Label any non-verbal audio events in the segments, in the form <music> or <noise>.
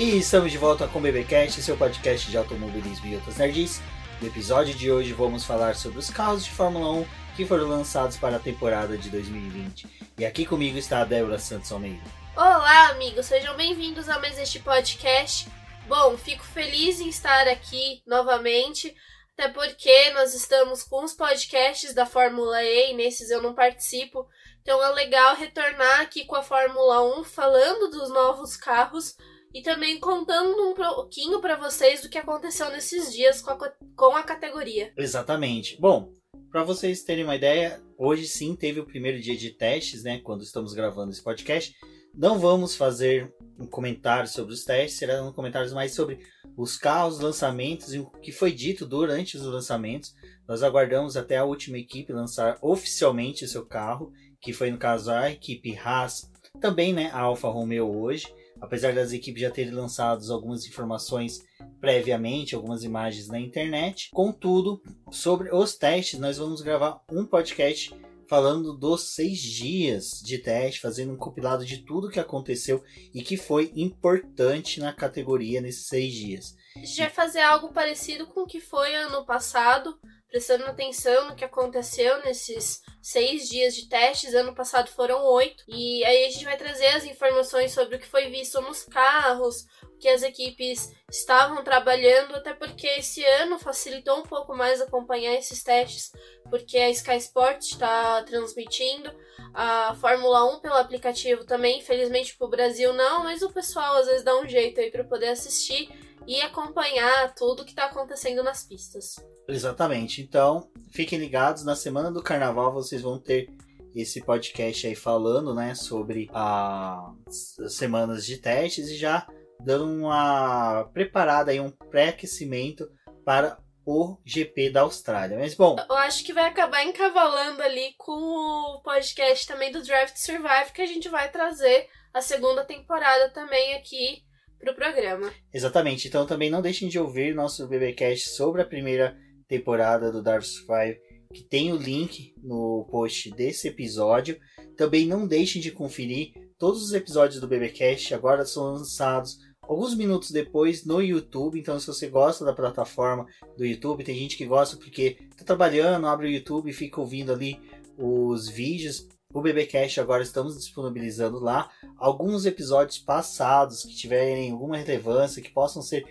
E estamos de volta com o BBcast, seu podcast de automobilismo e outras nerds. No episódio de hoje vamos falar sobre os carros de Fórmula 1 que foram lançados para a temporada de 2020. E aqui comigo está a Débora Santos Almeida. Olá, amigos, sejam bem-vindos a mais este podcast. Bom, fico feliz em estar aqui novamente, até porque nós estamos com os podcasts da Fórmula E e nesses eu não participo. Então é legal retornar aqui com a Fórmula 1 falando dos novos carros e também contando um pouquinho para vocês do que aconteceu nesses dias com a, com a categoria. Exatamente. Bom, para vocês terem uma ideia, hoje sim teve o primeiro dia de testes, né? Quando estamos gravando esse podcast. Não vamos fazer um comentário sobre os testes, serão comentários mais sobre os carros, lançamentos e o que foi dito durante os lançamentos. Nós aguardamos até a última equipe lançar oficialmente o seu carro, que foi no caso a equipe Haas, também né, a Alfa Romeo hoje. Apesar das equipes já terem lançado algumas informações previamente, algumas imagens na internet. Contudo, sobre os testes, nós vamos gravar um podcast falando dos seis dias de teste, fazendo um compilado de tudo que aconteceu e que foi importante na categoria nesses seis dias. A gente vai fazer algo parecido com o que foi ano passado, prestando atenção no que aconteceu nesses seis dias de testes. Ano passado foram oito. E aí a gente vai trazer as informações sobre o que foi visto nos carros, que as equipes estavam trabalhando, até porque esse ano facilitou um pouco mais acompanhar esses testes, porque a Sky Sports está transmitindo, a Fórmula 1 pelo aplicativo também, infelizmente para o Brasil não, mas o pessoal às vezes dá um jeito aí para poder assistir e acompanhar tudo que está acontecendo nas pistas. Exatamente. Então, fiquem ligados, na semana do carnaval vocês vão ter esse podcast aí falando, né, sobre as semanas de testes e já dando uma preparada aí, um pré-aquecimento para o GP da Austrália. Mas bom. Eu acho que vai acabar encavalando ali com o podcast também do Drive to Survive, que a gente vai trazer a segunda temporada também aqui para o programa. Exatamente. Então também não deixem de ouvir nosso BBcast sobre a primeira temporada do to Survive, que tem o link no post desse episódio. Também não deixem de conferir todos os episódios do BBcast agora são lançados alguns minutos depois no YouTube. Então, se você gosta da plataforma do YouTube, tem gente que gosta porque tá trabalhando, abre o YouTube e fica ouvindo ali os vídeos. O BBcast agora estamos disponibilizando lá alguns episódios passados que tiverem alguma relevância, que possam ser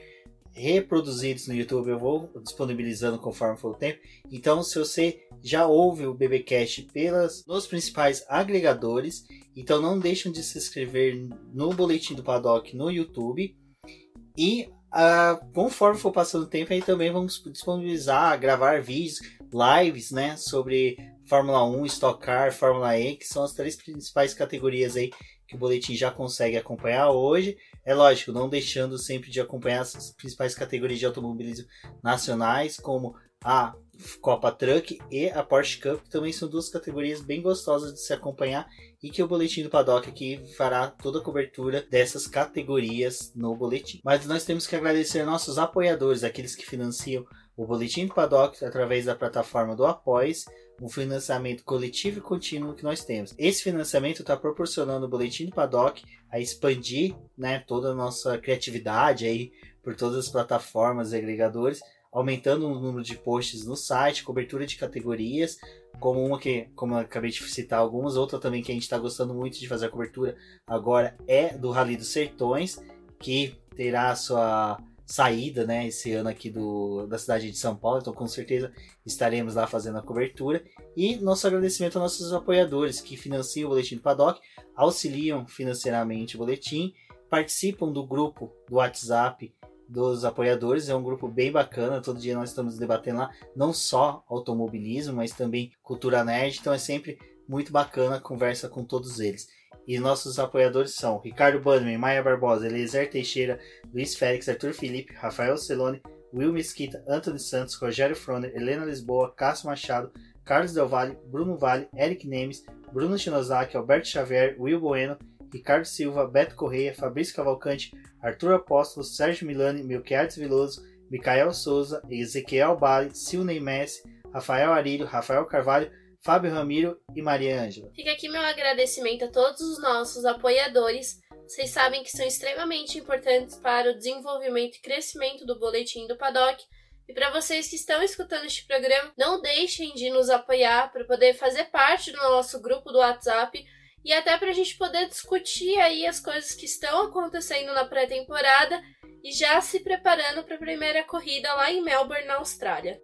reproduzidos no YouTube, eu vou disponibilizando conforme for o tempo. Então, se você já ouve o BBcast pelas nos principais agregadores, então não deixem de se inscrever no boletim do Paddock no YouTube e uh, conforme for passando o tempo, aí também vamos disponibilizar, gravar vídeos, lives, né, sobre Fórmula 1, Stock Car, Fórmula E, que são as três principais categorias aí que o boletim já consegue acompanhar hoje. É lógico, não deixando sempre de acompanhar as principais categorias de automobilismo nacionais, como a Copa Truck e a Porsche Cup, que também são duas categorias bem gostosas de se acompanhar e que o boletim do Paddock aqui fará toda a cobertura dessas categorias no boletim. Mas nós temos que agradecer nossos apoiadores, aqueles que financiam o boletim do Paddock através da plataforma do Após, um financiamento coletivo e contínuo que nós temos. Esse financiamento está proporcionando o boletim do Paddock a expandir né, toda a nossa criatividade aí por todas as plataformas e agregadores aumentando o número de posts no site, cobertura de categorias, como uma que, como eu acabei de citar algumas, outra também que a gente está gostando muito de fazer a cobertura agora é do Rally dos Sertões, que terá sua saída, né, esse ano aqui do, da cidade de São Paulo, então com certeza estaremos lá fazendo a cobertura. E nosso agradecimento aos nossos apoiadores que financiam o Boletim do Paddock, auxiliam financeiramente o Boletim, participam do grupo do WhatsApp dos apoiadores. É um grupo bem bacana. Todo dia nós estamos debatendo lá não só automobilismo, mas também cultura nerd. Então é sempre muito bacana a conversa com todos eles. E nossos apoiadores são Ricardo Bannerman, Maia Barbosa, Eliezer Teixeira, Luiz Félix, Arthur Felipe, Rafael Celone, Will Mesquita, Anthony Santos, Rogério Froner, Helena Lisboa, Cássio Machado, Carlos Del Valle, Bruno Vale, Eric Nemes, Bruno Shinozaki, Alberto Xavier, Will Bueno, Ricardo Silva, Beto Correia, Fabrício Cavalcante, Arthur Apóstolo, Sérgio Milani, Melquiades Viloso, Micael Souza, Ezequiel Bale, Silney Messi, Rafael Arilho, Rafael Carvalho, Fábio Ramiro e Maria Ângela. Fica aqui meu agradecimento a todos os nossos apoiadores. vocês sabem que são extremamente importantes para o desenvolvimento e crescimento do boletim do Paddock. E para vocês que estão escutando este programa, não deixem de nos apoiar para poder fazer parte do nosso grupo do WhatsApp e até para a gente poder discutir aí as coisas que estão acontecendo na pré-temporada e já se preparando para a primeira corrida lá em Melbourne, na Austrália.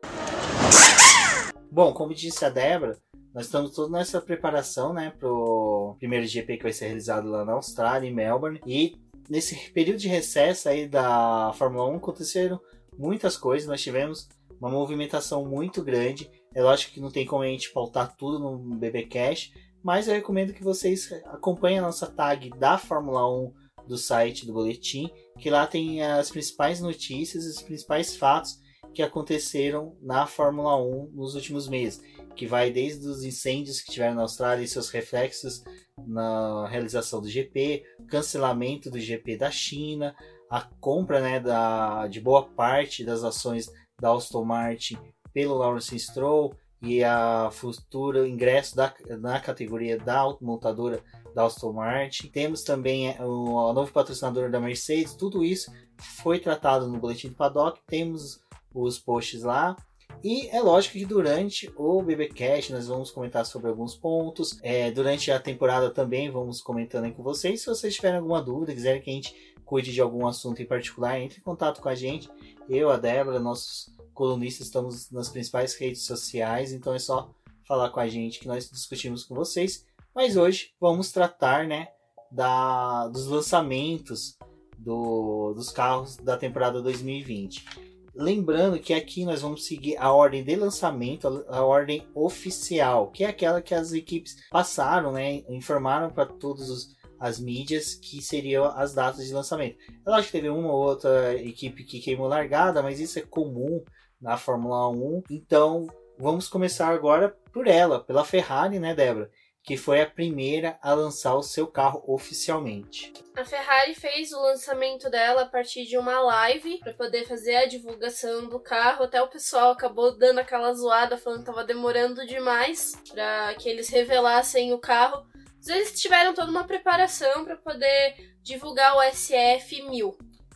Bom, como disse a Débora, nós estamos todos nessa preparação, né, pro primeiro GP que vai ser realizado lá na Austrália, em Melbourne. E nesse período de recesso aí da Fórmula 1 aconteceram muitas coisas. Nós tivemos uma movimentação muito grande. É lógico que não tem como a gente pautar tudo no BBcast, mas eu recomendo que vocês acompanhem a nossa tag da Fórmula 1 do site do boletim, que lá tem as principais notícias, os principais fatos que aconteceram na Fórmula 1 nos últimos meses, que vai desde os incêndios que tiveram na Austrália e seus reflexos na realização do GP, cancelamento do GP da China, a compra né, da, de boa parte das ações da Aston Martin pelo Lawrence Stroll e a futuro ingresso da, na categoria da montadora da Aston Martin. Temos também é, o, o novo patrocinador da Mercedes. Tudo isso foi tratado no boletim do paddock. Temos os posts lá. E é lógico que durante o BBcast nós vamos comentar sobre alguns pontos. É, durante a temporada também vamos comentando aí com vocês. Se vocês tiverem alguma dúvida, quiserem que a gente cuide de algum assunto em particular, entre em contato com a gente. Eu, a Débora, nossos colunistas, estamos nas principais redes sociais, então é só falar com a gente que nós discutimos com vocês. Mas hoje vamos tratar né, da, dos lançamentos do, dos carros da temporada 2020. Lembrando que aqui nós vamos seguir a ordem de lançamento, a, ordem oficial, que é aquela que as equipes passaram, né, informaram para todas as mídias que seriam as datas de lançamento. Eu acho que teve uma ou outra equipe que queimou largada, mas isso é comum na Fórmula 1. Então, vamos começar agora por ela, pela Ferrari, né, Débora? Que foi a primeira a lançar o seu carro oficialmente. A Ferrari fez o lançamento dela a partir de uma live para poder fazer a divulgação do carro. Até o pessoal acabou dando aquela zoada falando que estava demorando demais para que eles revelassem o carro. Mas eles tiveram toda uma preparação para poder divulgar o SF 1000.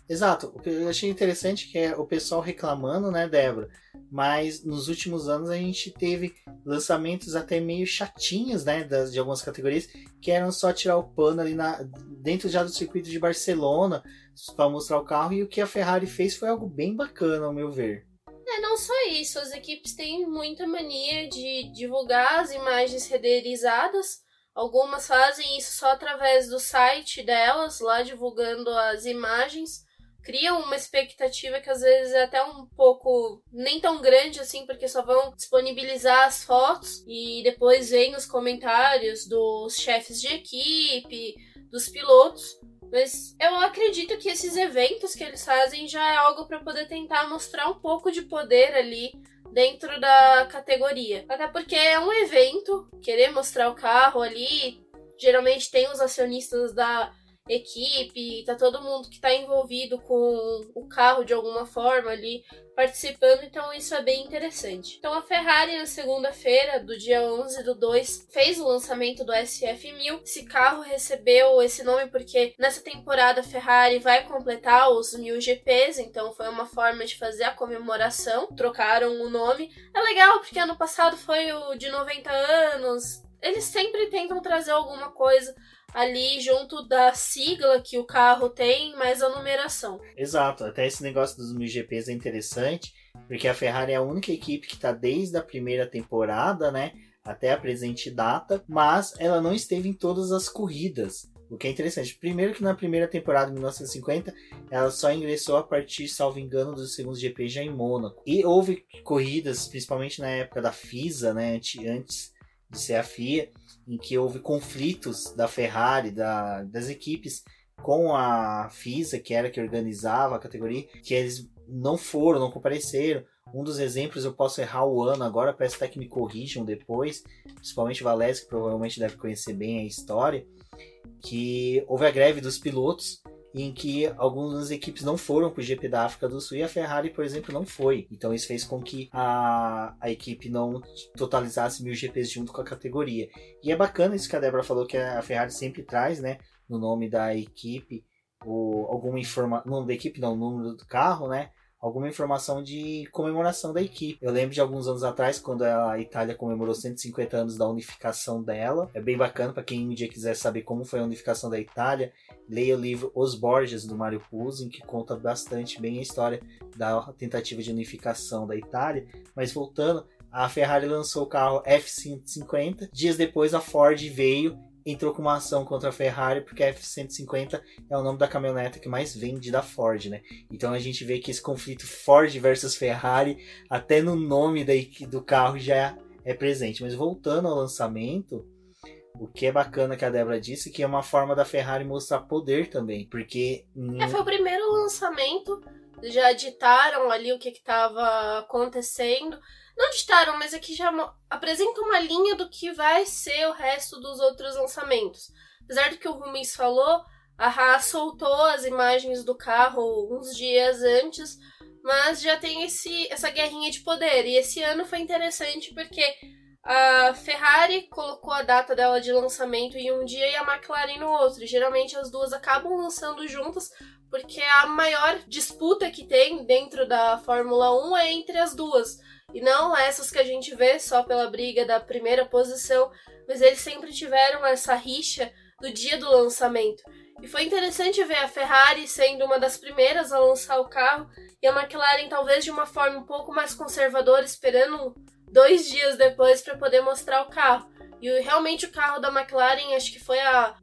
Exato. O que eu achei interessante que é o pessoal reclamando, né, Débora? Mas nos últimos anos a gente teve lançamentos até meio chatinhos, né, das, de algumas categorias, que eram só tirar o pano ali na, dentro já do circuito de Barcelona para mostrar o carro. E o que a Ferrari fez foi algo bem bacana, ao meu ver. É, não só isso, as equipes têm muita mania de divulgar as imagens renderizadas. Algumas fazem isso só através do site delas, lá divulgando as imagens criam uma expectativa que às vezes é até um pouco nem tão grande assim, porque só vão disponibilizar as fotos e depois vem os comentários dos chefes de equipe, dos pilotos. Mas eu acredito que esses eventos que eles fazem já é algo para poder tentar mostrar um pouco de poder ali dentro da categoria. Até porque é um evento, querer mostrar o carro ali, geralmente tem os acionistas da equipe, tá todo mundo que tá envolvido com o carro de alguma forma ali participando, então isso é bem interessante. Então a Ferrari na segunda-feira, do dia 11 do 2, fez o lançamento do SF1000. Esse carro recebeu esse nome porque nessa temporada a Ferrari vai completar os 1000 GPs, então foi uma forma de fazer a comemoração, trocaram o nome. É legal porque ano passado foi o de 90 anos. Eles sempre tentam trazer alguma coisa ali junto da sigla que o carro tem, mais a numeração. Exato, até esse negócio dos mil GPs é interessante, porque a Ferrari é a única equipe que está desde a primeira temporada, né, até a presente data, mas ela não esteve em todas as corridas. O que é interessante, primeiro que na primeira temporada de 1950 ela só ingressou a partir, salvo engano, do segundo GP já em Mônaco. E houve corridas, principalmente na época da FISA, né, antes de ser a FIA, em que houve conflitos da Ferrari, da, das equipes com a FISA, que era que organizava a categoria, que eles não foram, não compareceram. Um dos exemplos, eu posso errar o ano agora, peço até que me corrijam depois, principalmente o Valese, que provavelmente deve conhecer bem a história, que houve a greve dos pilotos em que algumas equipes não foram para o GP da África do Sul e a Ferrari, por exemplo, não foi. Então isso fez com que a, a equipe não totalizasse mil GPs junto com a categoria. E é bacana isso que a Débora falou, que a Ferrari sempre traz, né? no nome da equipe, ou alguma informação, nome da equipe não, o número do carro, né? Alguma informação de comemoração da equipe. Eu lembro de alguns anos atrás, quando a Itália comemorou 150 anos da unificação dela. É bem bacana para quem um dia quiser saber como foi a unificação da Itália. Leia o livro Os Borges, do Mario Puzo, que conta bastante bem a história da tentativa de unificação da Itália. Mas voltando, a Ferrari lançou o carro F-150. Dias depois, a Ford veio entrou com uma ação contra a Ferrari porque a F-150 é o nome da caminhoneta que mais vende da Ford, né? Então a gente vê que esse conflito Ford versus Ferrari, até no nome da, do carro já é presente. Mas voltando ao lançamento, o que é bacana que a Débora disse, que é uma forma da Ferrari mostrar poder também, porque... É, foi o primeiro lançamento, já ditaram ali o que estava acontecendo, não ditaram, mas aqui já apresenta uma linha do que vai ser o resto dos outros lançamentos. Apesar do que o Rumens falou, a Haas soltou as imagens do carro uns dias antes, mas já tem esse, essa guerrinha de poder. E esse ano foi interessante porque a Ferrari colocou a data dela de lançamento em um dia e a McLaren no outro. E geralmente as duas acabam lançando juntas porque a maior disputa que tem dentro da Fórmula 1 é entre as duas. E não essas que a gente vê só pela briga da primeira posição, mas eles sempre tiveram essa rixa do dia do lançamento. E foi interessante ver a Ferrari sendo uma das primeiras a lançar o carro e a McLaren talvez de uma forma um pouco mais conservadora, esperando dois dias depois para poder mostrar o carro. E realmente o carro da McLaren acho que foi a,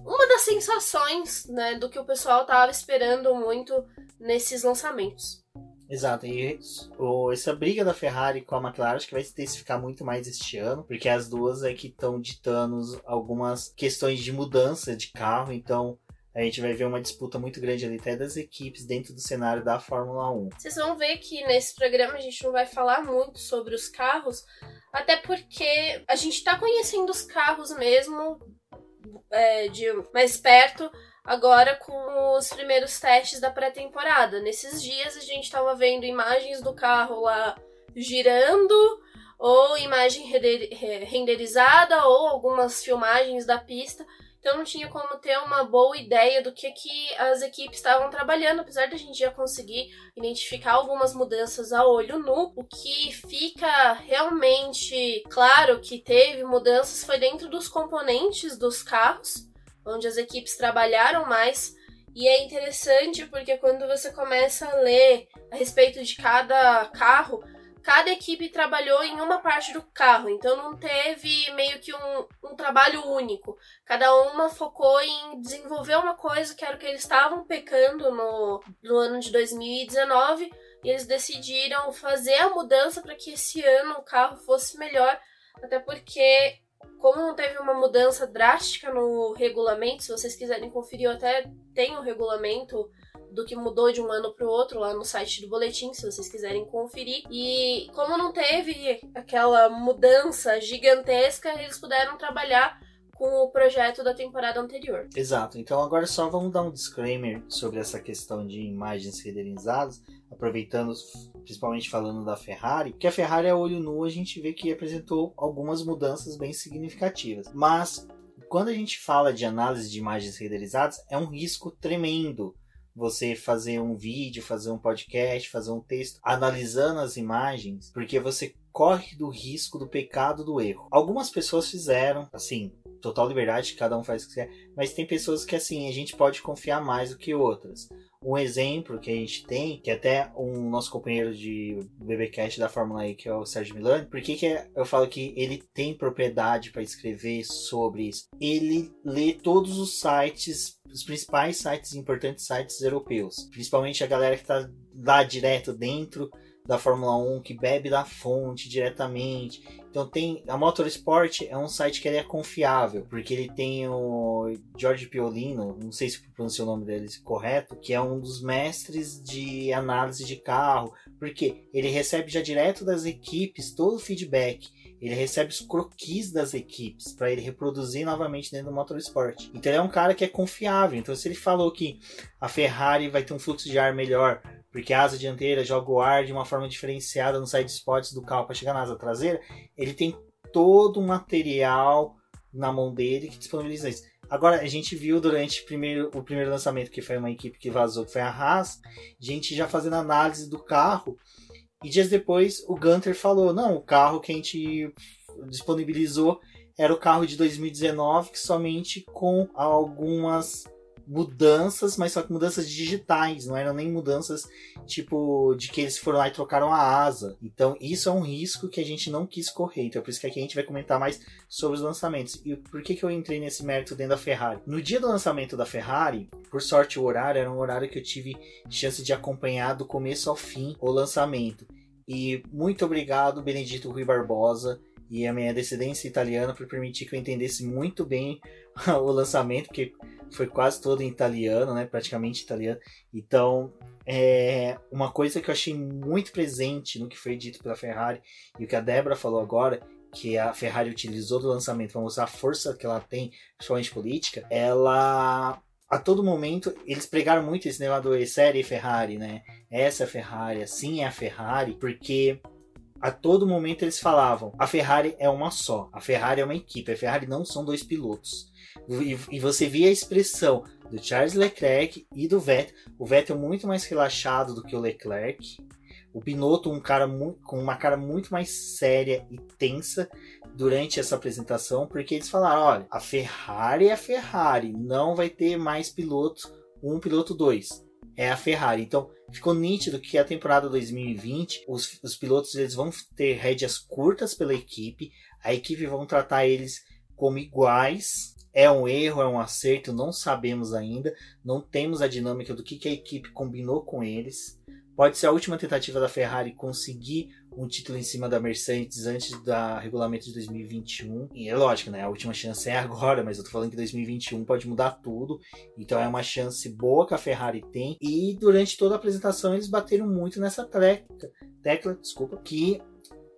uma das sensações né, do que o pessoal estava esperando muito nesses lançamentos. Exato, e o, essa briga da Ferrari com a McLaren acho que vai se intensificar muito mais este ano, porque as duas é que estão ditando algumas questões de mudança de carro, então a gente vai ver uma disputa muito grande ali até das equipes dentro do cenário da Fórmula 1. Vocês vão ver que nesse programa a gente não vai falar muito sobre os carros, até porque a gente está conhecendo os carros mesmo é, de mais perto agora com os primeiros testes da pré-temporada. Nesses dias a gente estava vendo imagens do carro lá girando, ou imagem renderizada, ou algumas filmagens da pista. Então não tinha como ter uma boa ideia do que, que as equipes estavam trabalhando, apesar de a gente já conseguir identificar algumas mudanças a olho nu. O que fica realmente claro que teve mudanças foi dentro dos componentes dos carros onde as equipes trabalharam mais. E é interessante porque quando você começa a ler a respeito de cada carro, cada equipe trabalhou em uma parte do carro, então não teve meio que um, um trabalho único. Cada uma focou em desenvolver uma coisa que era o que eles estavam pecando no, no ano de 2019 e eles decidiram fazer a mudança para que esse ano o carro fosse melhor, até porque como não teve uma mudança drástica no regulamento, se vocês quiserem conferir, eu até tenho o regulamento do que mudou de um ano para o outro lá no site do boletim, se vocês quiserem conferir. E como não teve aquela mudança gigantesca, eles puderam trabalhar com o projeto da temporada anterior. Exato. Então agora só vamos dar um disclaimer sobre essa questão de imagens renderizadas aproveitando, principalmente falando da Ferrari, que a Ferrari a olho nu a gente vê que apresentou algumas mudanças bem significativas. Mas quando a gente fala de análise de imagens renderizadas, é um risco tremendo você fazer um vídeo, fazer um podcast, fazer um texto analisando as imagens, porque você corre do risco do pecado do erro. Algumas pessoas fizeram, assim, total liberdade, cada um faz o que quer, mas tem pessoas que assim, a gente pode confiar mais do que outras. Um exemplo que a gente tem, que até um nosso companheiro de BBcast da Fórmula E, que é o Sérgio Milani, por que, que eu falo que ele tem propriedade para escrever sobre isso? Ele lê todos os sites, os principais sites, importantes sites europeus, principalmente a galera que está lá direto dentro da Fórmula 1 que bebe da fonte diretamente. Então tem a Motorsport é um site que é confiável, porque ele tem o George Piolino, não sei se pronunciei o nome dele correto, que é um dos mestres de análise de carro, porque ele recebe já direto das equipes todo o feedback. Ele recebe os croquis das equipes para ele reproduzir novamente dentro do Motorsport. Então ele é um cara que é confiável. Então se ele falou que a Ferrari vai ter um fluxo de ar melhor porque a asa dianteira joga o ar de uma forma diferenciada no side spots do carro para chegar na asa traseira, ele tem todo o material na mão dele que disponibiliza isso. Agora, a gente viu durante o primeiro, o primeiro lançamento, que foi uma equipe que vazou, que foi a Haas, gente já fazendo análise do carro. E dias depois, o Gunter falou: não, o carro que a gente disponibilizou era o carro de 2019, que somente com algumas mudanças, mas só que mudanças digitais, não eram nem mudanças tipo de que eles foram lá e trocaram a asa. Então isso é um risco que a gente não quis correr. Então é por isso que aqui a gente vai comentar mais sobre os lançamentos. E por que, que eu entrei nesse mérito dentro da Ferrari? No dia do lançamento da Ferrari, por sorte o horário era um horário que eu tive chance de acompanhar do começo ao fim o lançamento. E muito obrigado, Benedito Rui Barbosa e a minha descendência italiana por permitir que eu entendesse muito bem <laughs> o lançamento, porque foi quase todo em italiano, né? Praticamente italiano. Então, é uma coisa que eu achei muito presente no que foi dito pela Ferrari e o que a Débora falou agora, que a Ferrari utilizou do lançamento para mostrar a força que ela tem, principalmente política, ela a todo momento eles pregaram muito esse negócio do série Ferrari, né? Essa é a Ferrari, assim é a Ferrari, porque a todo momento eles falavam: a Ferrari é uma só, a Ferrari é uma equipe, a Ferrari não são dois pilotos. E, e você via a expressão do Charles Leclerc e do Vettel. O Vettel muito mais relaxado do que o Leclerc. O Binotto um cara com uma cara muito mais séria e tensa durante essa apresentação, porque eles falaram: olha, a Ferrari é a Ferrari, não vai ter mais piloto um, piloto dois. É a Ferrari. Então ficou nítido que a temporada 2020 os, os pilotos eles vão ter rédeas curtas pela equipe, a equipe vão tratar eles como iguais é um erro, é um acerto, não sabemos ainda. Não temos a dinâmica do que, que a equipe combinou com eles. Pode ser a última tentativa da Ferrari conseguir um título em cima da Mercedes antes do regulamento de 2021. E é lógico, né? A última chance é agora, mas eu tô falando que 2021 pode mudar tudo. Então é uma chance boa que a Ferrari tem. E durante toda a apresentação eles bateram muito nessa tecla, tecla desculpa, que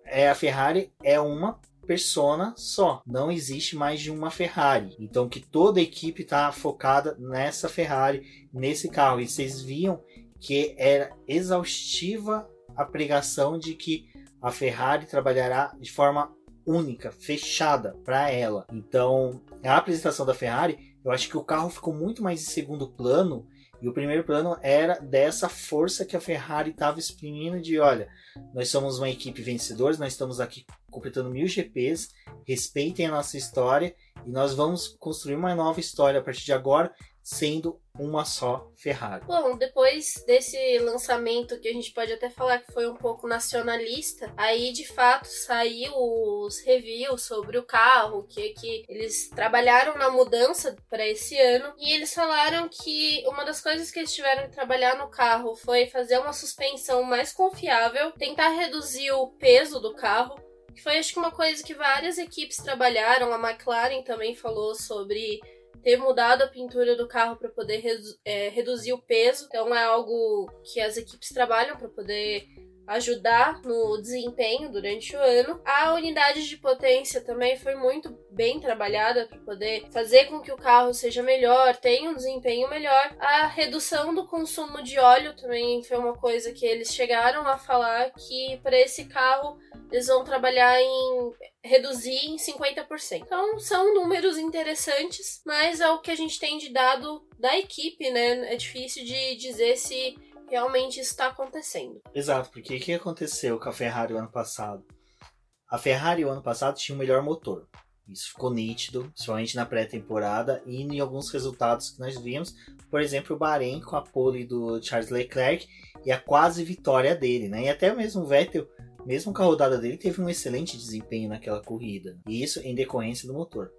é, a Ferrari é uma persona só. Não existe mais de uma Ferrari. Então que toda a equipe está focada nessa Ferrari, nesse carro. E vocês viam que era exaustiva a pregação de que a Ferrari trabalhará de forma única, fechada para ela. Então, a apresentação da Ferrari, eu acho que o carro ficou muito mais em segundo plano e o primeiro plano era dessa força que a Ferrari estava exprimindo de, olha, nós somos uma equipe vencedora, nós estamos aqui completando mil GPs, respeitem a nossa história e nós vamos construir uma nova história a partir de agora, sendo uma só Ferrari. Bom, depois desse lançamento que a gente pode até falar que foi um pouco nacionalista, aí de fato saiu os reviews sobre o carro, que, que eles trabalharam na mudança para esse ano e eles falaram que uma das coisas que eles tiveram que trabalhar no carro foi fazer uma suspensão mais confiável, tentar reduzir o peso do carro que foi acho que uma coisa que várias equipes trabalharam. A McLaren também falou sobre ter mudado a pintura do carro para poder redu é, reduzir o peso. Então é algo que as equipes trabalham para poder ajudar no desempenho durante o ano. A unidade de potência também foi muito bem trabalhada para poder fazer com que o carro seja melhor, tenha um desempenho melhor. A redução do consumo de óleo também foi uma coisa que eles chegaram a falar que para esse carro eles vão trabalhar em reduzir em 50%. Então são números interessantes, mas é o que a gente tem de dado da equipe, né? É difícil de dizer se realmente está acontecendo. Exato, porque o que aconteceu com a Ferrari o ano passado? A Ferrari o ano passado tinha o melhor motor. Isso ficou nítido, principalmente na pré-temporada e em alguns resultados que nós vimos. Por exemplo, o Bahrein com a pole do Charles Leclerc e a quase vitória dele, né? E até mesmo o Vettel, mesmo com a rodada dele, teve um excelente desempenho naquela corrida. E isso em decorrência do motor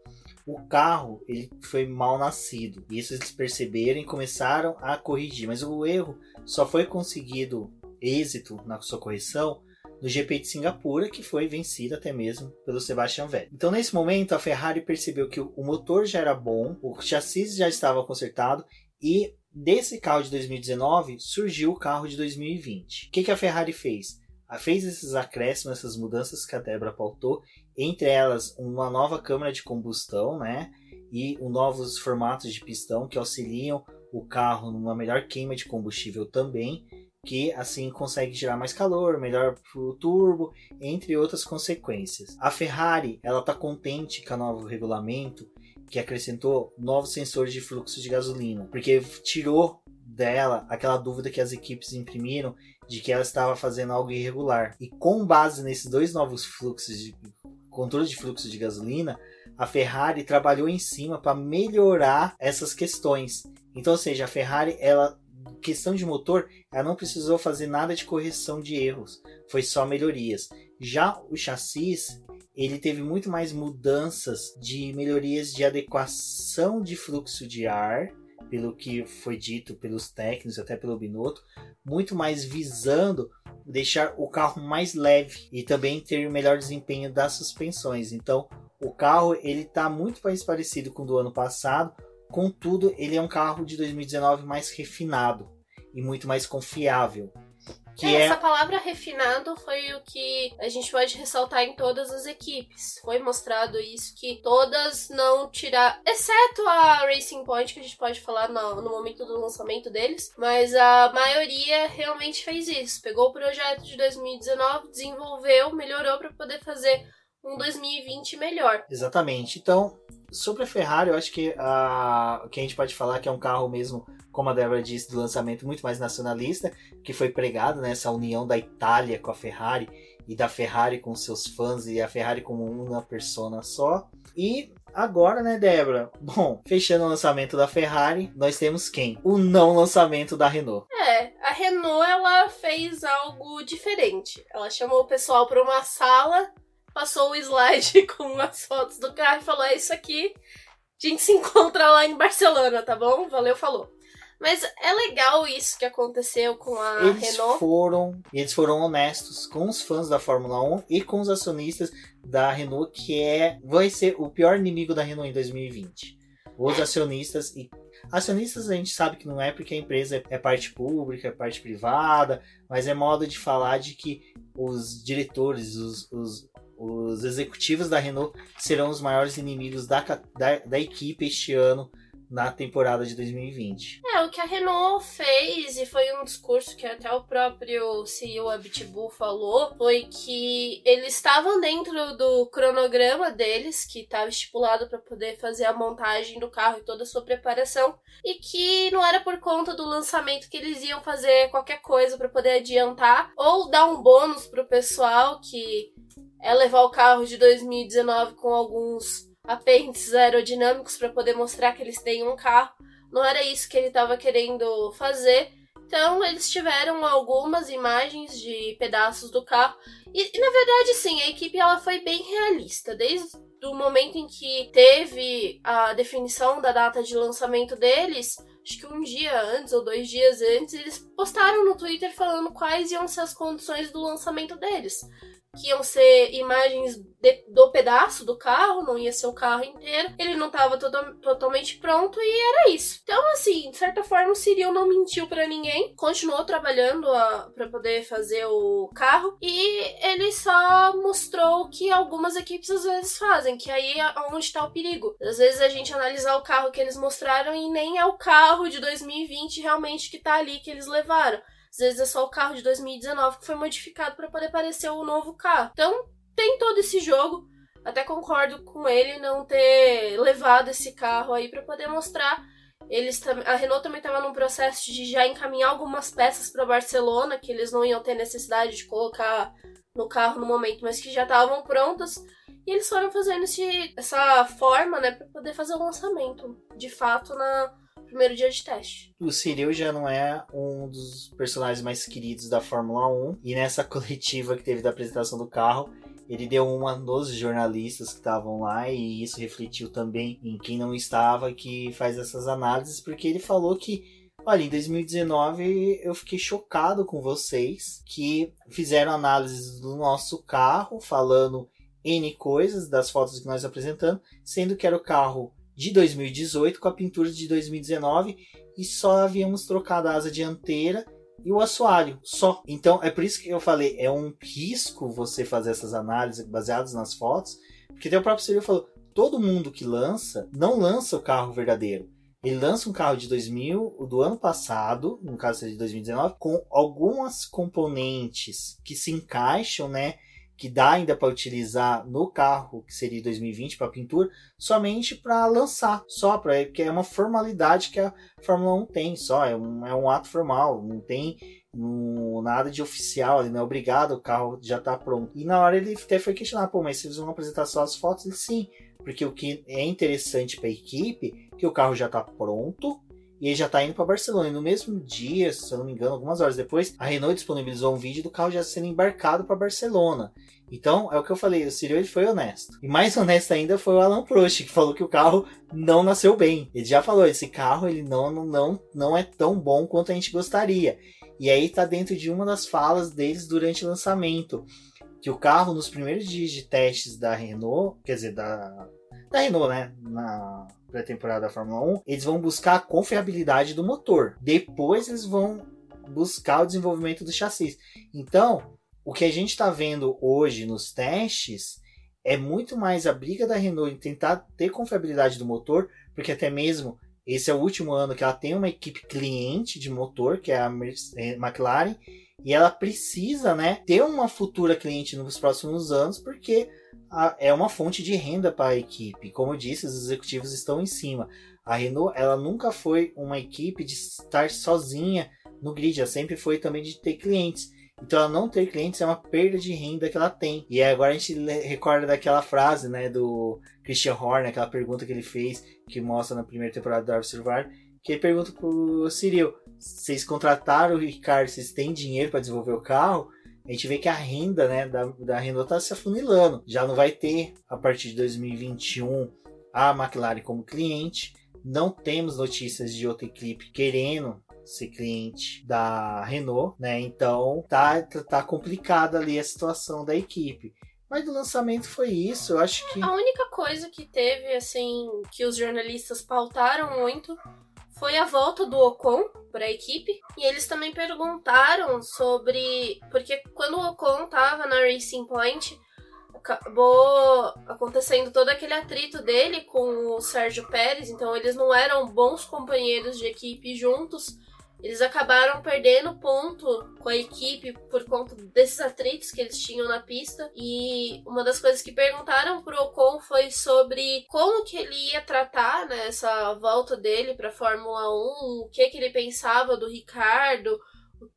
o carro ele foi mal nascido. Isso eles perceberam e começaram a corrigir. Mas o erro só foi conseguido êxito na sua correção no GP de Singapura, que foi vencido até mesmo pelo Sebastian Vettel. Então, nesse momento, a Ferrari percebeu que o motor já era bom, o chassi já estava consertado e desse carro de 2019 surgiu o carro de 2020. O que, que a Ferrari fez? fez esses acréscimos, essas mudanças que a Débora pautou, entre elas uma nova câmara de combustão, né? E novos formatos de pistão que auxiliam o carro numa melhor queima de combustível também, que assim consegue gerar mais calor, melhor para o turbo, entre outras consequências. A Ferrari ela está contente com o novo regulamento, que acrescentou novos sensores de fluxo de gasolina, porque tirou dela aquela dúvida que as equipes imprimiram de que ela estava fazendo algo irregular. E com base nesses dois novos fluxos de controle de fluxo de gasolina, a Ferrari trabalhou em cima para melhorar essas questões. Então, ou seja, a Ferrari, ela questão de motor, ela não precisou fazer nada de correção de erros, foi só melhorias. Já o chassis, ele teve muito mais mudanças de melhorias de adequação de fluxo de ar pelo que foi dito pelos técnicos, até pelo Binotto, muito mais visando deixar o carro mais leve e também ter o melhor desempenho das suspensões. Então, o carro ele está muito mais parecido com o do ano passado, contudo, ele é um carro de 2019 mais refinado e muito mais confiável. Que é, é... Essa palavra refinado foi o que a gente pode ressaltar em todas as equipes. Foi mostrado isso, que todas não tirar. Exceto a Racing Point, que a gente pode falar no, no momento do lançamento deles. Mas a maioria realmente fez isso. Pegou o projeto de 2019, desenvolveu, melhorou para poder fazer um 2020 melhor. Exatamente. Então, sobre a Ferrari, eu acho que a, que a gente pode falar que é um carro mesmo como a Débora disse, do lançamento muito mais nacionalista, que foi pregado nessa né, união da Itália com a Ferrari e da Ferrari com seus fãs e a Ferrari como uma persona só. E agora, né, Débora? Bom, fechando o lançamento da Ferrari, nós temos quem? O não lançamento da Renault. É, a Renault ela fez algo diferente. Ela chamou o pessoal para uma sala, passou o slide <laughs> com as fotos do carro e falou: "É isso aqui. A gente se encontra lá em Barcelona, tá bom? Valeu, falou." Mas é legal isso que aconteceu com a eles Renault. Foram, eles foram honestos com os fãs da Fórmula 1 e com os acionistas da Renault, que é vai ser o pior inimigo da Renault em 2020. Os acionistas e acionistas a gente sabe que não é porque a empresa é parte pública, é parte privada, mas é modo de falar de que os diretores, os, os, os executivos da Renault serão os maiores inimigos da, da, da equipe este ano na temporada de 2020. É, o que a Renault fez, e foi um discurso que até o próprio CEO Abitbull falou, foi que eles estavam dentro do cronograma deles, que estava estipulado para poder fazer a montagem do carro e toda a sua preparação, e que não era por conta do lançamento que eles iam fazer qualquer coisa para poder adiantar ou dar um bônus pro pessoal que é levar o carro de 2019 com alguns apêndices aerodinâmicos para poder mostrar que eles têm um carro. Não era isso que ele estava querendo fazer. Então eles tiveram algumas imagens de pedaços do carro e, e, na verdade sim, a equipe ela foi bem realista desde o momento em que teve a definição da data de lançamento deles. Acho que um dia antes ou dois dias antes eles postaram no Twitter falando quais iam ser as condições do lançamento deles que iam ser imagens de, do pedaço do carro, não ia ser o carro inteiro. Ele não estava to totalmente pronto e era isso. Então, assim, de certa forma, o Cyril não mentiu para ninguém, continuou trabalhando para poder fazer o carro e ele só mostrou que algumas equipes às vezes fazem, que aí é onde está o perigo. Às vezes a gente analisar o carro que eles mostraram e nem é o carro de 2020 realmente que tá ali que eles levaram. Às vezes é só o carro de 2019 que foi modificado para poder parecer o novo carro. Então tem todo esse jogo. Até concordo com ele não ter levado esse carro aí para poder mostrar. Eles a Renault também estava num processo de já encaminhar algumas peças para Barcelona que eles não iam ter necessidade de colocar no carro no momento, mas que já estavam prontas. E eles foram fazendo esse, essa forma, né, para poder fazer o lançamento, de fato, na, primeiro dia de teste. O Cyril já não é um dos personagens mais queridos da Fórmula 1. E nessa <laughs> coletiva que teve da apresentação do carro, ele deu uma nos jornalistas que estavam lá e isso refletiu também em quem não estava que faz essas análises, porque ele falou que, olha, em 2019 eu fiquei chocado com vocês que fizeram análises do nosso carro, falando N coisas das fotos que nós apresentamos, sendo que era o carro de 2018 com a pintura de 2019 e só havíamos trocado a asa dianteira e o assoalho, só. Então é por isso que eu falei, é um risco você fazer essas análises baseadas nas fotos, porque até o próprio Círio falou, todo mundo que lança não lança o carro verdadeiro. Ele lança um carro de 2000, do ano passado, no caso de 2019, com algumas componentes que se encaixam, né? Que dá ainda para utilizar no carro, que seria 2020 para pintura, somente para lançar, só para que é uma formalidade que a Fórmula 1 tem, só é um, é um ato formal, não tem um, nada de oficial, ele não é obrigado, o carro já está pronto. E na hora ele até foi questionar, pô, mas vocês vão apresentar só as fotos? Ele, sim, porque o que é interessante para a equipe é que o carro já está pronto, e ele já tá indo para Barcelona. E no mesmo dia, se eu não me engano, algumas horas depois, a Renault disponibilizou um vídeo do carro já sendo embarcado para Barcelona. Então, é o que eu falei, o Cyril ele foi honesto. E mais <laughs> honesto ainda foi o Alan Prost, que falou que o carro não nasceu bem. Ele já falou, esse carro ele não, não, não é tão bom quanto a gente gostaria. E aí tá dentro de uma das falas deles durante o lançamento. Que o carro, nos primeiros dias de testes da Renault, quer dizer, da, da Renault, né? Na, pré-temporada da Fórmula 1, eles vão buscar a confiabilidade do motor. Depois eles vão buscar o desenvolvimento do chassi. Então, o que a gente está vendo hoje nos testes é muito mais a briga da Renault em tentar ter confiabilidade do motor, porque até mesmo esse é o último ano que ela tem uma equipe cliente de motor, que é a eh, McLaren, e ela precisa né, ter uma futura cliente nos próximos anos, porque a, é uma fonte de renda para a equipe. Como eu disse, os executivos estão em cima. A Renault ela nunca foi uma equipe de estar sozinha no grid, ela sempre foi também de ter clientes. Então, ela não ter clientes é uma perda de renda que ela tem. E agora a gente recorda daquela frase, né, do Christian Horner, aquela pergunta que ele fez, que mostra na primeira temporada do Survivor, que ele pergunta pro Cyril, vocês contrataram o Ricardo, vocês têm dinheiro para desenvolver o carro? a gente vê que a renda né, da, da Renault está se afunilando. Já não vai ter, a partir de 2021, a McLaren como cliente. Não temos notícias de outra equipe querendo ser cliente da Renault, né? Então tá, tá complicada ali a situação da equipe. Mas do lançamento foi isso, eu acho que. A única coisa que teve, assim, que os jornalistas pautaram muito foi a volta do Ocon para a equipe. E eles também perguntaram sobre. Porque quando o Ocon tava na Racing Point, acabou acontecendo todo aquele atrito dele com o Sérgio Pérez, então eles não eram bons companheiros de equipe juntos. Eles acabaram perdendo ponto com a equipe por conta desses atritos que eles tinham na pista. E uma das coisas que perguntaram pro Ocon foi sobre como que ele ia tratar né, essa volta dele para Fórmula 1, o que que ele pensava do Ricardo,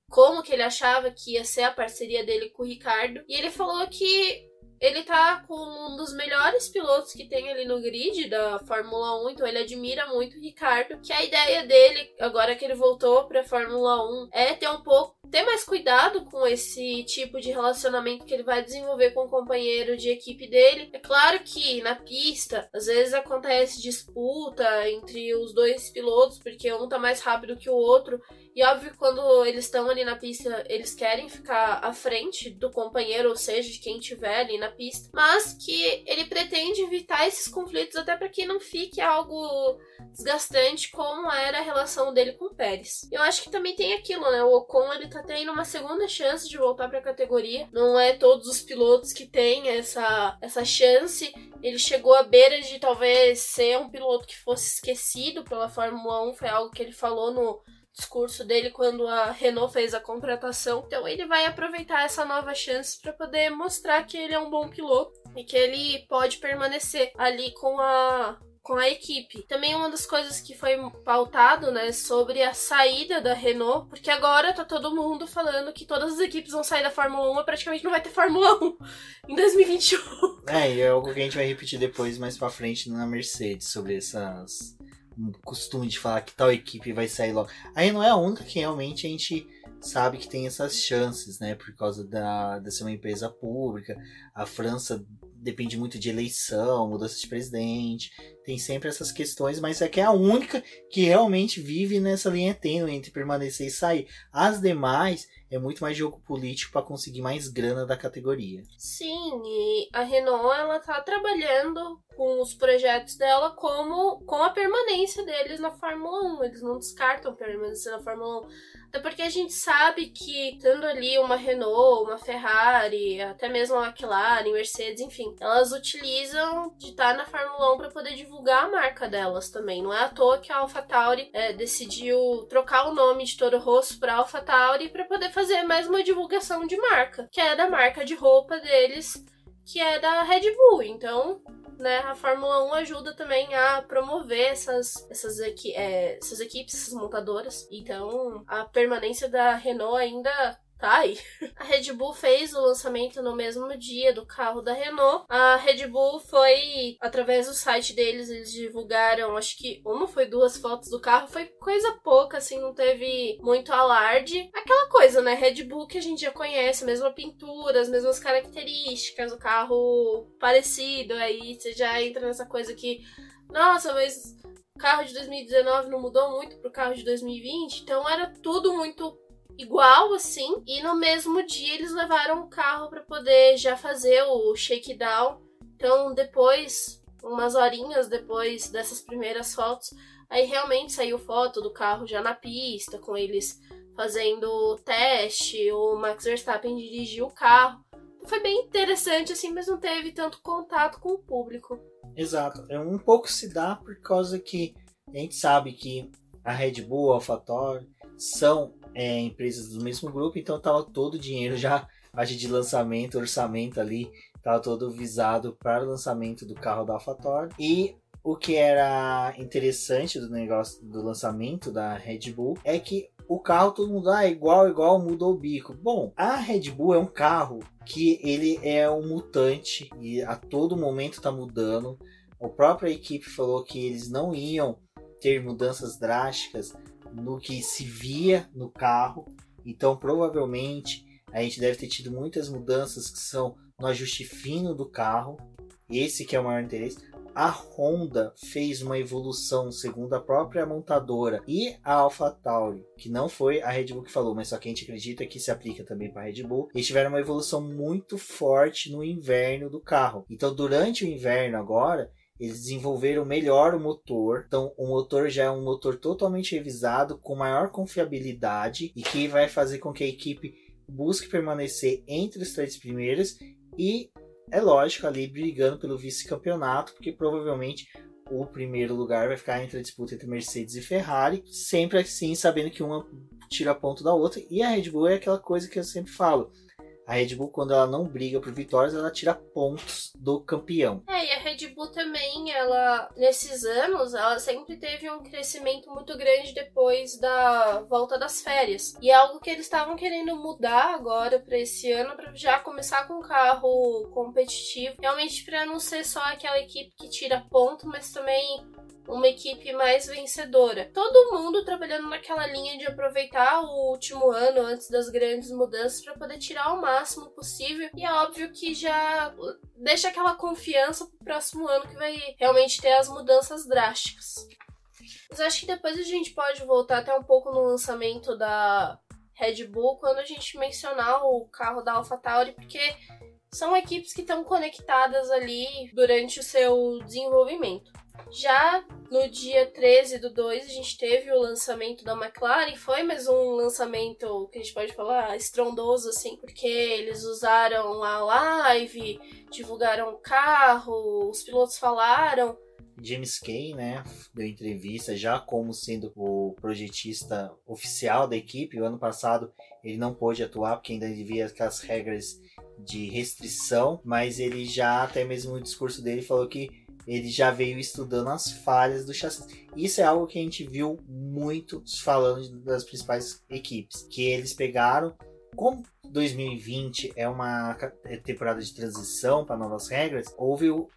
como que ele achava que ia ser a parceria dele com o Ricardo. E ele falou que ele tá com um dos melhores pilotos que tem ali no grid da Fórmula 1, então ele admira muito o Ricardo. Que a ideia dele, agora que ele voltou pra Fórmula 1, é ter um pouco. Ter mais cuidado com esse tipo de relacionamento que ele vai desenvolver com o companheiro de equipe dele. É claro que na pista, às vezes acontece disputa entre os dois pilotos, porque um tá mais rápido que o outro. E óbvio que quando eles estão ali na pista, eles querem ficar à frente do companheiro, ou seja, de quem tiver ali na pista. Mas que ele pretende evitar esses conflitos até para que não fique algo desgastante como era a relação dele com o Pérez. Eu acho que também tem aquilo, né? O Ocon ele tá tendo uma segunda chance de voltar para a categoria. Não é todos os pilotos que têm essa, essa chance. Ele chegou à beira de talvez ser um piloto que fosse esquecido pela Fórmula 1, foi algo que ele falou no discurso dele quando a Renault fez a contratação. Então ele vai aproveitar essa nova chance para poder mostrar que ele é um bom piloto e que ele pode permanecer ali com a com a equipe. Também uma das coisas que foi pautado, né, sobre a saída da Renault, porque agora tá todo mundo falando que todas as equipes vão sair da Fórmula 1 e praticamente não vai ter Fórmula 1 <laughs> em 2021. É, e é algo que a gente vai repetir depois, mais pra frente, na Mercedes, sobre essas costume de falar que tal equipe vai sair logo. Aí não é a única que realmente a gente sabe que tem essas chances, né? Por causa da, de ser uma empresa pública. A França depende muito de eleição, mudança de presidente, tem sempre essas questões, mas é que é a única que realmente vive nessa linha tênue entre permanecer e sair. As demais é muito mais jogo político para conseguir mais grana da categoria. Sim, e a Renault ela tá trabalhando com os projetos dela como com a permanência deles na Fórmula 1. Eles não descartam permanecer na Fórmula 1. Até porque a gente sabe que tendo ali uma Renault, uma Ferrari, até mesmo a McLaren, Mercedes, enfim, elas utilizam de estar na Fórmula 1 para poder divulgar divulgar a marca delas também. Não é à toa que a AlphaTauri é, decidiu trocar o nome de Toro Rosso para AlphaTauri para poder fazer mais uma divulgação de marca, que é da marca de roupa deles, que é da Red Bull. Então, né, a Fórmula 1 ajuda também a promover essas, essas, equi é, essas equipes, essas montadoras. Então, a permanência da Renault ainda tá aí. A Red Bull fez o lançamento no mesmo dia do carro da Renault. A Red Bull foi, através do site deles, eles divulgaram, acho que uma foi duas fotos do carro, foi coisa pouca, assim, não teve muito alarde. Aquela coisa, né? Red Bull que a gente já conhece, mesma pintura, as mesmas características, o carro parecido, aí você já entra nessa coisa que, nossa, mas o carro de 2019 não mudou muito pro carro de 2020, então era tudo muito igual assim. E no mesmo dia eles levaram o carro para poder já fazer o shakedown. Então depois, umas horinhas depois dessas primeiras fotos, aí realmente saiu foto do carro já na pista, com eles fazendo o teste, o Max Verstappen dirigiu o carro. Foi bem interessante assim, mas não teve tanto contato com o público. Exato. É um pouco se dá por causa que a gente sabe que a Red Bull, a AlphaTauri são é, empresas do mesmo grupo, então tava todo o dinheiro já, acho de lançamento, orçamento ali, tava todo visado para o lançamento do carro da AlphaTauri. E o que era interessante do negócio do lançamento da Red Bull é que o carro todo mundo ah, igual, igual, mudou o bico. Bom, a Red Bull é um carro que ele é um mutante e a todo momento está mudando. A própria equipe falou que eles não iam ter mudanças drásticas no que se via no carro. Então, provavelmente, a gente deve ter tido muitas mudanças que são no ajuste fino do carro. Esse que é o maior interesse. A Honda fez uma evolução, segundo a própria montadora, e a AlphaTauri, que não foi a Red Bull que falou, mas só que a gente acredita que se aplica também para a Red Bull, eles tiveram uma evolução muito forte no inverno do carro. Então, durante o inverno agora, eles desenvolveram melhor o motor. Então, o motor já é um motor totalmente revisado, com maior confiabilidade e que vai fazer com que a equipe busque permanecer entre os três primeiros e, é lógico, ali brigando pelo vice-campeonato, porque provavelmente o primeiro lugar vai ficar entre a disputa entre Mercedes e Ferrari, sempre assim, sabendo que uma tira ponto da outra. E a Red Bull é aquela coisa que eu sempre falo a Red Bull, quando ela não briga por vitórias, ela tira pontos do campeão. É, e a Red Bull também, ela, nesses anos, ela sempre teve um crescimento muito grande depois da volta das férias. E é algo que eles estavam querendo mudar agora para esse ano, para já começar com um carro competitivo, realmente para não ser só aquela equipe que tira ponto, mas também uma equipe mais vencedora. Todo mundo trabalhando naquela linha de aproveitar o último ano antes das grandes mudanças para poder tirar o máximo possível. E é óbvio que já deixa aquela confiança pro próximo ano que vai realmente ter as mudanças drásticas. Mas acho que depois a gente pode voltar até um pouco no lançamento da Red Bull quando a gente mencionar o carro da AlphaTauri, porque são equipes que estão conectadas ali durante o seu desenvolvimento. Já no dia 13 do 2, a gente teve o lançamento da McLaren. Foi mais um lançamento que a gente pode falar estrondoso, assim, porque eles usaram a live, divulgaram o carro, os pilotos falaram. James Kay, né, deu entrevista já como sendo o projetista oficial da equipe. O ano passado ele não pôde atuar porque ainda devia aquelas regras de restrição, mas ele já, até mesmo no discurso dele, falou que ele já veio estudando as falhas do chassi. Isso é algo que a gente viu muito falando das principais equipes, que eles pegaram, como 2020 é uma é temporada de transição para novas regras, houve o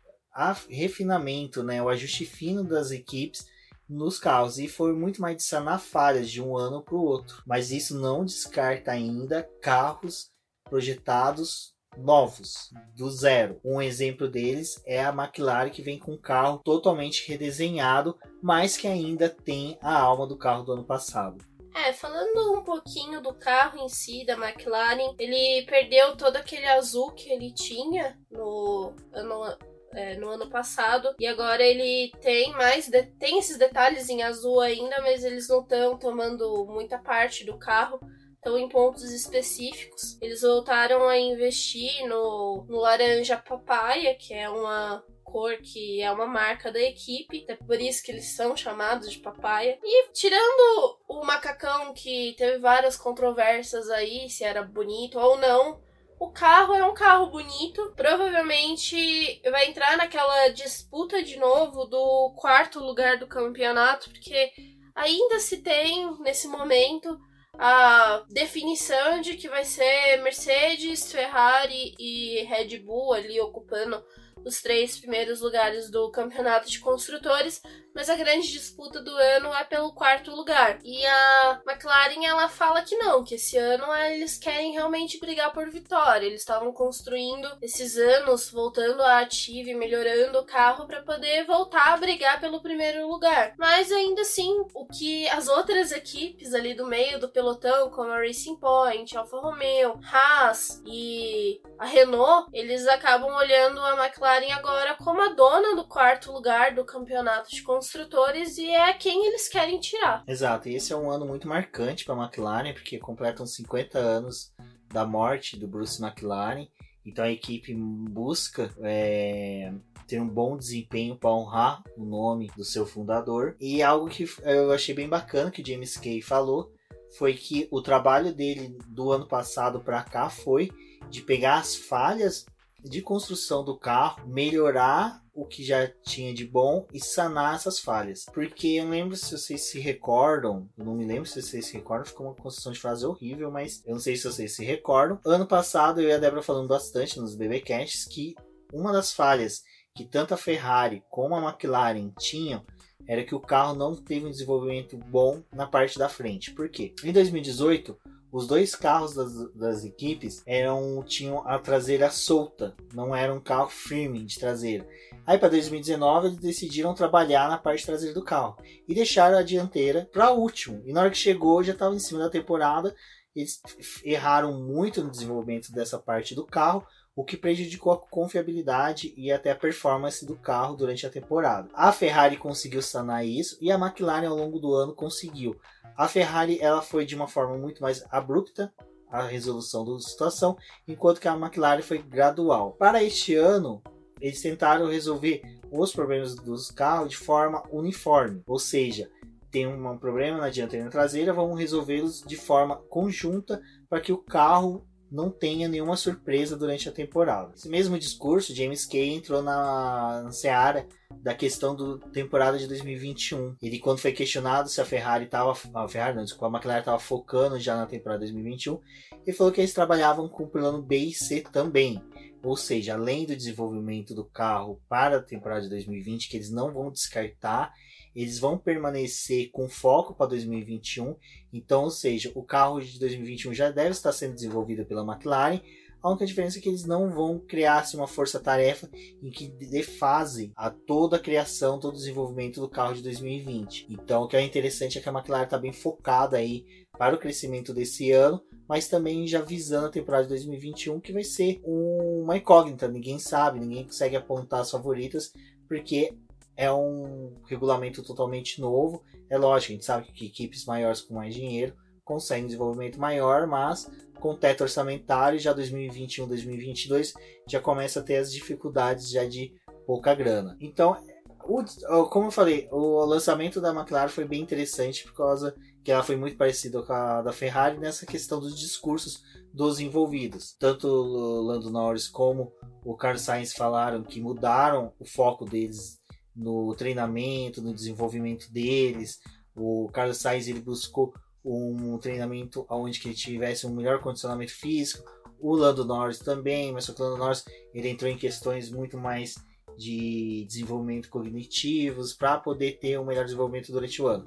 refinamento, né, o ajuste fino das equipes nos carros e foi muito mais de sanar falhas de um ano para o outro. Mas isso não descarta ainda carros projetados novos, do zero. Um exemplo deles é a McLaren que vem com um carro totalmente redesenhado, mas que ainda tem a alma do carro do ano passado. É, falando um pouquinho do carro em si, da McLaren, ele perdeu todo aquele azul que ele tinha no ano, é, no ano passado. E agora ele tem mais. De, tem esses detalhes em azul ainda, mas eles não estão tomando muita parte do carro. Então, em pontos específicos, eles voltaram a investir no, no laranja papaya, que é uma cor que é uma marca da equipe, é por isso que eles são chamados de papaya. E tirando o macacão que teve várias controvérsias aí, se era bonito ou não, o carro é um carro bonito. Provavelmente vai entrar naquela disputa de novo do quarto lugar do campeonato, porque ainda se tem nesse momento a definição de que vai ser Mercedes, Ferrari e Red Bull ali ocupando os três primeiros lugares do campeonato de construtores, mas a grande disputa do ano é pelo quarto lugar. E a McLaren ela fala que não, que esse ano eles querem realmente brigar por vitória. Eles estavam construindo esses anos, voltando à ativa e melhorando o carro para poder voltar a brigar pelo primeiro lugar. Mas ainda assim, o que as outras equipes ali do meio do pelotão, como a Racing Point, Alfa Romeo, Haas e a Renault, eles acabam olhando a McLaren agora como a dona do quarto lugar do campeonato de construtores construtores e é quem eles querem tirar. Exato, e esse é um ano muito marcante para a McLaren, porque completam 50 anos da morte do Bruce McLaren. Então a equipe busca é, ter um bom desempenho para honrar o nome do seu fundador. E algo que eu achei bem bacana que o James Kay falou foi que o trabalho dele do ano passado para cá foi de pegar as falhas de construção do carro, melhorar o que já tinha de bom e sanar essas falhas. Porque eu lembro se vocês se recordam, não me lembro se vocês se recordam, ficou uma construção de frase horrível, mas eu não sei se vocês se recordam. Ano passado eu e a Débora falando bastante nos BBcasts que uma das falhas que tanto a Ferrari como a McLaren tinham era que o carro não teve um desenvolvimento bom na parte da frente. Por quê? Em 2018, os dois carros das, das equipes eram tinham a traseira solta, não era um carro firme de traseira. Aí para 2019 eles decidiram trabalhar na parte traseira do carro e deixaram a dianteira para último. E na hora que chegou já estava em cima da temporada. Eles erraram muito no desenvolvimento dessa parte do carro, o que prejudicou a confiabilidade e até a performance do carro durante a temporada. A Ferrari conseguiu sanar isso e a McLaren ao longo do ano conseguiu. A Ferrari ela foi de uma forma muito mais abrupta a resolução da situação, enquanto que a McLaren foi gradual. Para este ano, eles tentaram resolver os problemas dos carros de forma uniforme, ou seja, tem um problema na dianteira e na traseira, vamos resolvê-los de forma conjunta para que o carro não tenha nenhuma surpresa durante a temporada. Esse mesmo discurso, James Kay entrou na, na seara da questão da temporada de 2021. Ele, quando foi questionado se a Ferrari estava. A Ferrari, não, desculpa, a McLaren estava focando já na temporada 2021, ele falou que eles trabalhavam com o plano B e C também. Ou seja, além do desenvolvimento do carro para a temporada de 2020, que eles não vão descartar, eles vão permanecer com foco para 2021. Então, ou seja, o carro de 2021 já deve estar sendo desenvolvido pela McLaren. A única diferença é que eles não vão criar assim, uma força-tarefa em que defase a toda a criação, todo o desenvolvimento do carro de 2020. Então, o que é interessante é que a McLaren está bem focada aí para o crescimento desse ano, mas também já visando a temporada de 2021, que vai ser uma incógnita. Ninguém sabe, ninguém consegue apontar as favoritas, porque é um regulamento totalmente novo. É lógico, a gente sabe que equipes maiores com mais dinheiro conseguem desenvolvimento maior, mas com teto orçamentário, já 2021, 2022, já começa a ter as dificuldades já de pouca grana. Então, o, como eu falei, o lançamento da McLaren foi bem interessante por causa que ela foi muito parecida com a da Ferrari nessa questão dos discursos dos envolvidos. Tanto o Lando Norris como o Carlos Sainz falaram que mudaram o foco deles no treinamento, no desenvolvimento deles. O Carlos Sainz ele buscou um treinamento onde que ele tivesse um melhor condicionamento físico. O Lando Norris também, mas o Lando Norris ele entrou em questões muito mais de desenvolvimento cognitivos para poder ter um melhor desenvolvimento durante o ano.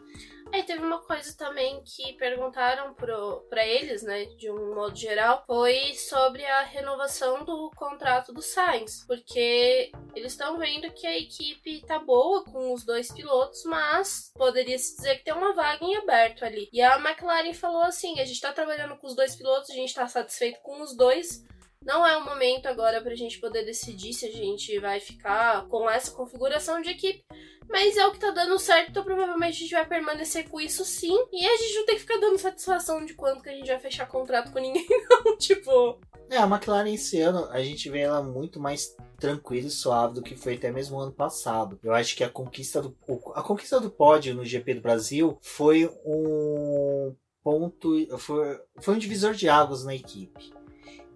É, teve uma coisa também que perguntaram para eles, né, de um modo geral, foi sobre a renovação do contrato do Sainz, porque eles estão vendo que a equipe tá boa com os dois pilotos, mas poderia se dizer que tem uma vaga em aberto ali. E a McLaren falou assim: a gente tá trabalhando com os dois pilotos, a gente tá satisfeito com os dois, não é o momento agora para a gente poder decidir se a gente vai ficar com essa configuração de equipe. Mas é o que tá dando certo, então provavelmente a gente vai permanecer com isso sim. E a gente não tem que ficar dando satisfação de quanto que a gente vai fechar contrato com ninguém, <laughs> não. tipo. É, a McLaren esse ano a gente vê ela muito mais tranquilo e suave do que foi até mesmo ano passado. Eu acho que a conquista do a conquista do pódio no GP do Brasil foi um ponto foi, foi um divisor de águas na equipe.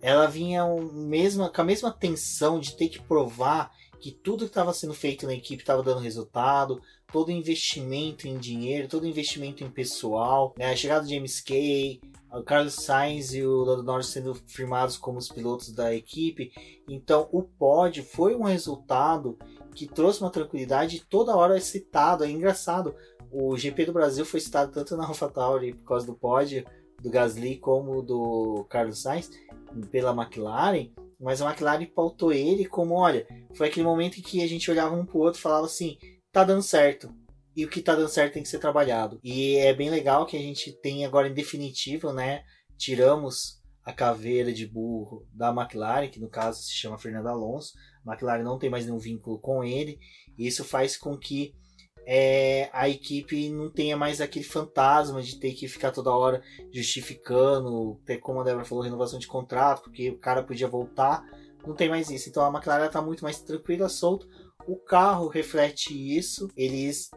Ela vinha mesma, com a mesma tensão de ter que provar que tudo que estava sendo feito na equipe estava dando resultado, todo investimento em dinheiro, todo investimento em pessoal, né? a chegada de James Kay, o Carlos Sainz e o Lando Norris sendo firmados como os pilotos da equipe. Então, o pódio foi um resultado que trouxe uma tranquilidade e toda hora é citado. É engraçado. O GP do Brasil foi citado tanto na <laughs> AlphaTauri por causa do pódio do Gasly como do Carlos Sainz pela McLaren. Mas a McLaren pautou ele como, olha, foi aquele momento em que a gente olhava um pro outro e falava assim, tá dando certo, e o que tá dando certo tem que ser trabalhado. E é bem legal que a gente tem agora em definitivo, né? Tiramos a caveira de burro da McLaren, que no caso se chama Fernando Alonso. A McLaren não tem mais nenhum vínculo com ele. E isso faz com que é, a equipe não tenha mais aquele fantasma de ter que ficar toda hora justificando, ter, como a Débora falou, renovação de contrato, porque o cara podia voltar. Não tem mais isso. Então a McLaren está muito mais tranquila, solto. O carro reflete isso. Eles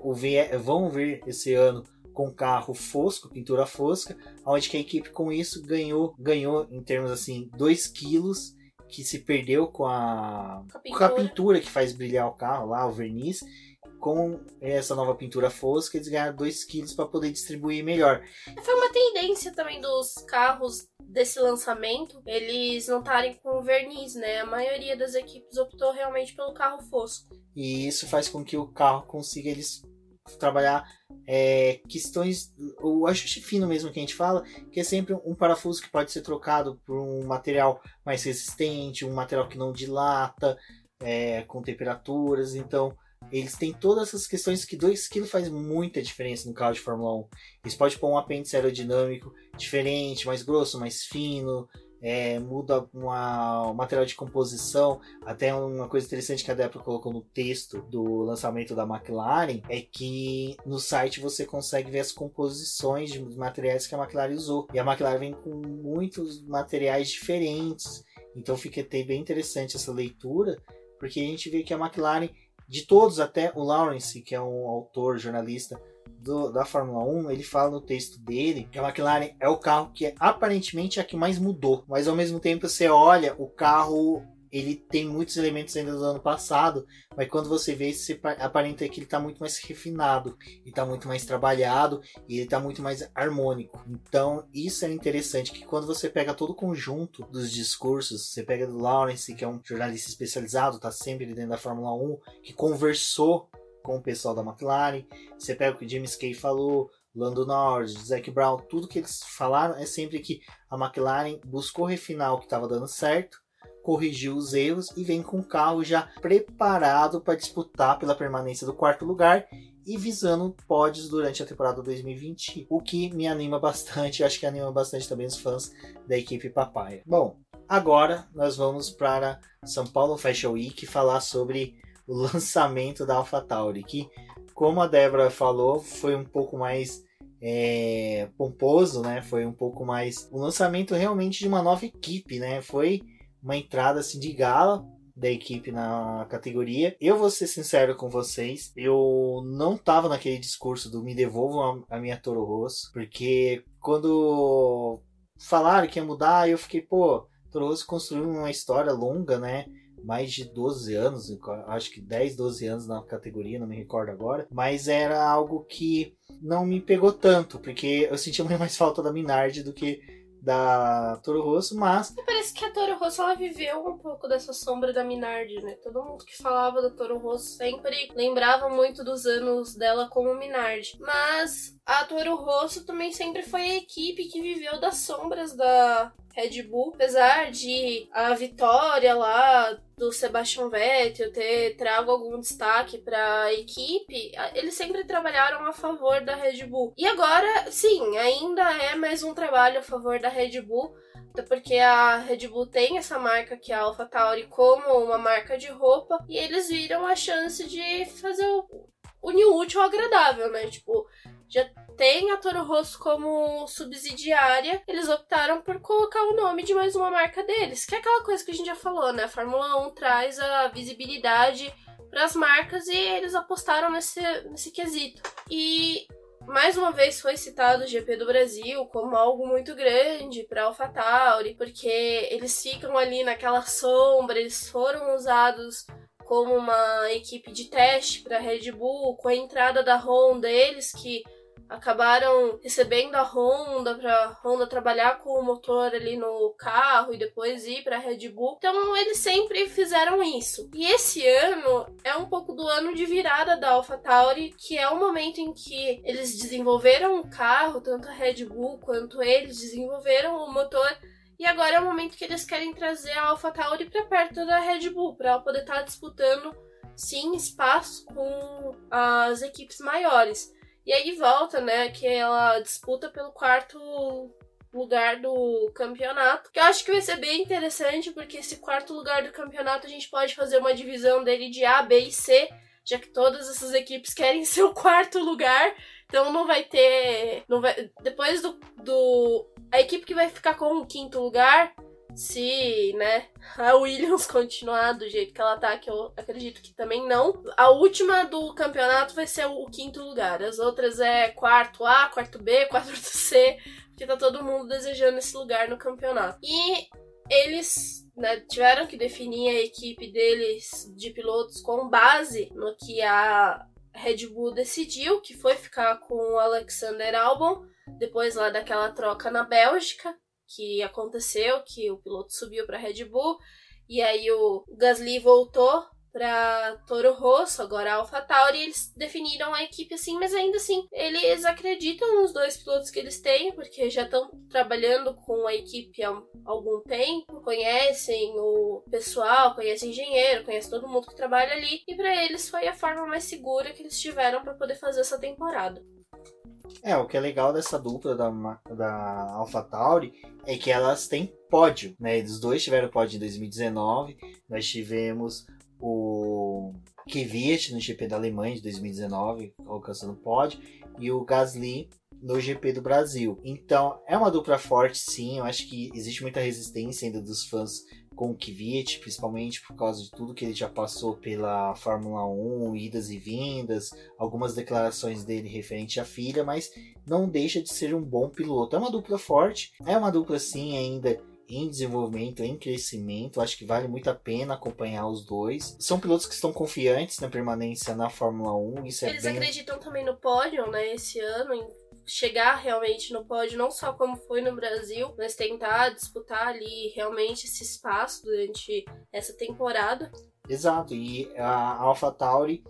vão ver esse ano com carro fosco, pintura fosca, onde que a equipe com isso ganhou, ganhou em termos assim, 2 quilos que se perdeu com a, com a pintura que faz brilhar o carro lá, o verniz com essa nova pintura fosca, eles ganharam 2 quilos para poder distribuir melhor. Foi uma tendência também dos carros desse lançamento, eles não estarem com verniz, né? A maioria das equipes optou realmente pelo carro fosco. E isso faz com que o carro consiga eles trabalhar é, questões, o ajuste fino mesmo que a gente fala, que é sempre um parafuso que pode ser trocado por um material mais resistente, um material que não dilata, é, com temperaturas, então eles têm todas essas questões que 2 kg faz muita diferença no carro de Fórmula 1. Eles podem pôr um apêndice aerodinâmico diferente, mais grosso, mais fino, é, muda o material de composição. Até uma coisa interessante que a Débora colocou no texto do lançamento da McLaren é que no site você consegue ver as composições de materiais que a McLaren usou. E a McLaren vem com muitos materiais diferentes. Então fica bem interessante essa leitura, porque a gente vê que a McLaren de todos, até o Lawrence, que é um autor, jornalista do, da Fórmula 1, ele fala no texto dele que a McLaren é o carro que é, aparentemente é a que mais mudou. Mas ao mesmo tempo você olha, o carro ele tem muitos elementos ainda do ano passado, mas quando você vê, você aparenta que ele está muito mais refinado, e está muito mais trabalhado, e ele está muito mais harmônico. Então, isso é interessante, que quando você pega todo o conjunto dos discursos, você pega do Lawrence, que é um jornalista especializado, está sempre dentro da Fórmula 1, que conversou com o pessoal da McLaren, você pega o que James Kay falou, Lando Norris, Zac Brown, tudo que eles falaram é sempre que a McLaren buscou refinar o que estava dando certo, corrigiu os erros e vem com o carro já preparado para disputar pela permanência do quarto lugar e visando pódios durante a temporada 2020, o que me anima bastante, <laughs> acho que anima bastante também os fãs da equipe Papaya. Bom, agora nós vamos para São Paulo Fashion Week falar sobre o <laughs> lançamento da AlphaTauri, que, como a Débora falou, foi um pouco mais é, pomposo, né? Foi um pouco mais o lançamento realmente de uma nova equipe, né? Foi uma entrada assim de gala da equipe na categoria. Eu vou ser sincero com vocês, eu não tava naquele discurso do me devolvam a, minha Toro Rosso, porque quando falaram que ia mudar, eu fiquei, pô, Toro Rosso construiu uma história longa, né? mais de 12 anos, acho que 10, 12 anos na categoria, não me recordo agora, mas era algo que não me pegou tanto, porque eu sentia mais falta da Minardi do que da Toro Rosso, mas. Parece que a Toro Rosso ela viveu um pouco dessa sombra da Minardi, né? Todo mundo que falava da Toro Rosso sempre lembrava muito dos anos dela como Minardi. Mas a Toro Rosso também sempre foi a equipe que viveu das sombras da Red Bull, apesar de a vitória lá do Sebastian Vettel ter trago algum destaque para a equipe, eles sempre trabalharam a favor da Red Bull. E agora, sim, ainda é mais um trabalho a favor da Red Bull, até porque a Red Bull tem essa marca que é a AlphaTauri como uma marca de roupa e eles viram a chance de fazer o unir o útil ao agradável, né? Tipo, já tem a Toro Rosso como subsidiária, eles optaram por colocar o nome de mais uma marca deles, que é aquela coisa que a gente já falou, né? A Fórmula 1 traz a visibilidade para as marcas e eles apostaram nesse, nesse quesito. E mais uma vez foi citado o GP do Brasil como algo muito grande para AlphaTauri, porque eles ficam ali naquela sombra, eles foram usados como uma equipe de teste para Red Bull, com a entrada da Honda, eles que acabaram recebendo a Honda para Honda trabalhar com o motor ali no carro e depois ir para Red Bull. Então eles sempre fizeram isso. E esse ano é um pouco do ano de virada da AlphaTauri, que é o momento em que eles desenvolveram o carro, tanto a Red Bull quanto eles desenvolveram o motor. E agora é o momento que eles querem trazer a AlphaTauri para perto da Red Bull, para ela poder estar tá disputando sim espaço com as equipes maiores. E aí volta, né, que ela disputa pelo quarto lugar do campeonato. Que eu acho que vai ser bem interessante, porque esse quarto lugar do campeonato a gente pode fazer uma divisão dele de A, B e C, já que todas essas equipes querem <laughs> ser o quarto lugar. Então não vai ter. Não vai, depois do, do. A equipe que vai ficar com o quinto lugar se, né, a Williams <laughs> continuar do jeito que ela tá, que eu acredito que também não. A última do campeonato vai ser o quinto lugar. As outras é quarto A, quarto B, <laughs> quarto C, porque tá todo mundo desejando esse lugar no campeonato. E eles né, tiveram que definir a equipe deles de pilotos com base no que a Red Bull decidiu, que foi ficar com o Alexander Albon, depois lá daquela troca na Bélgica que aconteceu, que o piloto subiu para Red Bull e aí o Gasly voltou para Toro Rosso, agora AlphaTauri, e eles definiram a equipe assim, mas ainda assim, eles acreditam nos dois pilotos que eles têm, porque já estão trabalhando com a equipe há algum tempo, conhecem o pessoal, conhecem engenheiro, conhecem todo mundo que trabalha ali, e para eles foi a forma mais segura que eles tiveram para poder fazer essa temporada. É, o que é legal dessa dupla da, da AlphaTauri é que elas têm pódio, né? Eles dois tiveram pódio em 2019. Nós tivemos o Kvyat no GP da Alemanha de 2019, alcançando pódio, e o Gasly no GP do Brasil. Então, é uma dupla forte, sim. Eu acho que existe muita resistência ainda dos fãs com o Kvyat, principalmente por causa de tudo que ele já passou pela Fórmula 1, idas e vindas, algumas declarações dele referente à filha, mas não deixa de ser um bom piloto. É uma dupla forte, é uma dupla sim ainda em desenvolvimento, em crescimento. Acho que vale muito a pena acompanhar os dois. São pilotos que estão confiantes na permanência na Fórmula 1. Isso Eles é bem... acreditam também no pódio, né, esse ano, chegar realmente no pódio, não só como foi no Brasil, mas tentar disputar ali realmente esse espaço durante essa temporada. Exato, e a AlphaTauri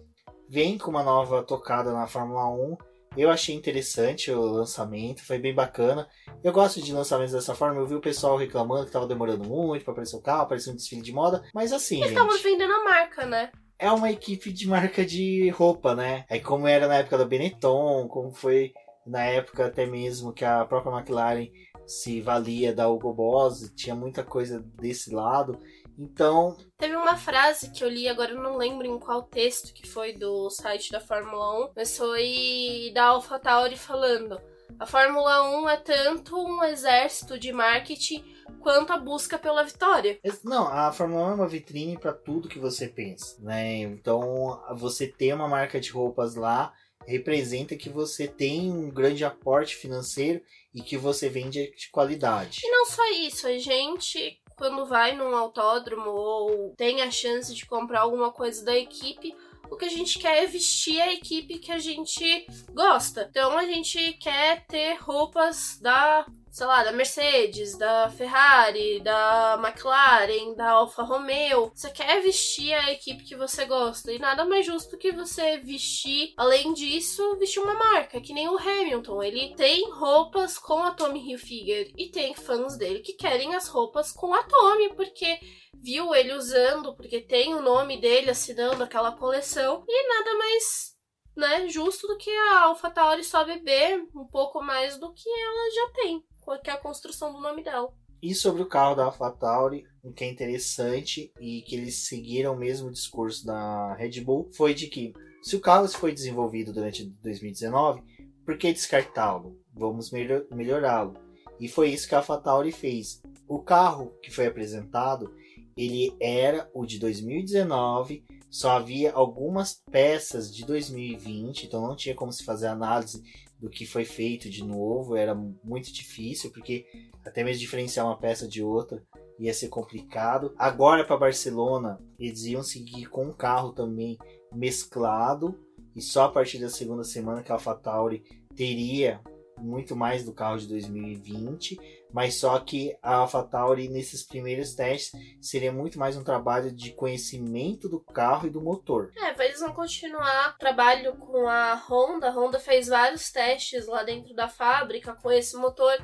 vem com uma nova tocada na Fórmula 1. Eu achei interessante o lançamento, foi bem bacana. Eu gosto de lançamentos dessa forma. Eu vi o pessoal reclamando que tava demorando muito para aparecer o carro, aparecer um desfile de moda. Mas assim. Eles estavam vendendo a marca, né? É uma equipe de marca de roupa, né? É como era na época da Benetton, como foi na época até mesmo que a própria McLaren se valia da Hugo Boss, tinha muita coisa desse lado. Então. Teve uma frase que eu li, agora eu não lembro em qual texto que foi do site da Fórmula 1, mas foi da AlphaTauri falando. A Fórmula 1 é tanto um exército de marketing quanto a busca pela vitória. Não, a Fórmula 1 é uma vitrine para tudo que você pensa, né? Então, você ter uma marca de roupas lá representa que você tem um grande aporte financeiro e que você vende de qualidade. E não só isso, a gente quando vai num autódromo ou tem a chance de comprar alguma coisa da equipe, o que a gente quer é vestir a equipe que a gente gosta. Então a gente quer ter roupas da sei lá, da Mercedes, da Ferrari, da McLaren, da Alfa Romeo. Você quer vestir a equipe que você gosta. E nada mais justo que você vestir, além disso, vestir uma marca, que nem o Hamilton. Ele tem roupas com a Tommy Hilfiger e tem fãs dele que querem as roupas com a Tommy, porque viu ele usando, porque tem o nome dele assinando aquela coleção. E nada mais né, justo do que a AlphaTauri só beber um pouco mais do que ela já tem que é a construção do nome dela. E sobre o carro da AlphaTauri, o que é interessante e que eles seguiram o mesmo discurso da Red Bull foi de que se o carro foi desenvolvido durante 2019, por que descartá-lo? Vamos melhor, melhorá-lo. E foi isso que a AlphaTauri fez. O carro que foi apresentado, ele era o de 2019, só havia algumas peças de 2020, então não tinha como se fazer análise do que foi feito de novo, era muito difícil, porque até mesmo diferenciar uma peça de outra ia ser complicado. Agora para Barcelona, eles iam seguir com um carro também mesclado, e só a partir da segunda semana que a AlphaTauri teria muito mais do carro de 2020, mas só que a AlphaTauri nesses primeiros testes seria muito mais um trabalho de conhecimento do carro e do motor. É, eles vão continuar trabalho com a Honda. A Honda fez vários testes lá dentro da fábrica com esse motor,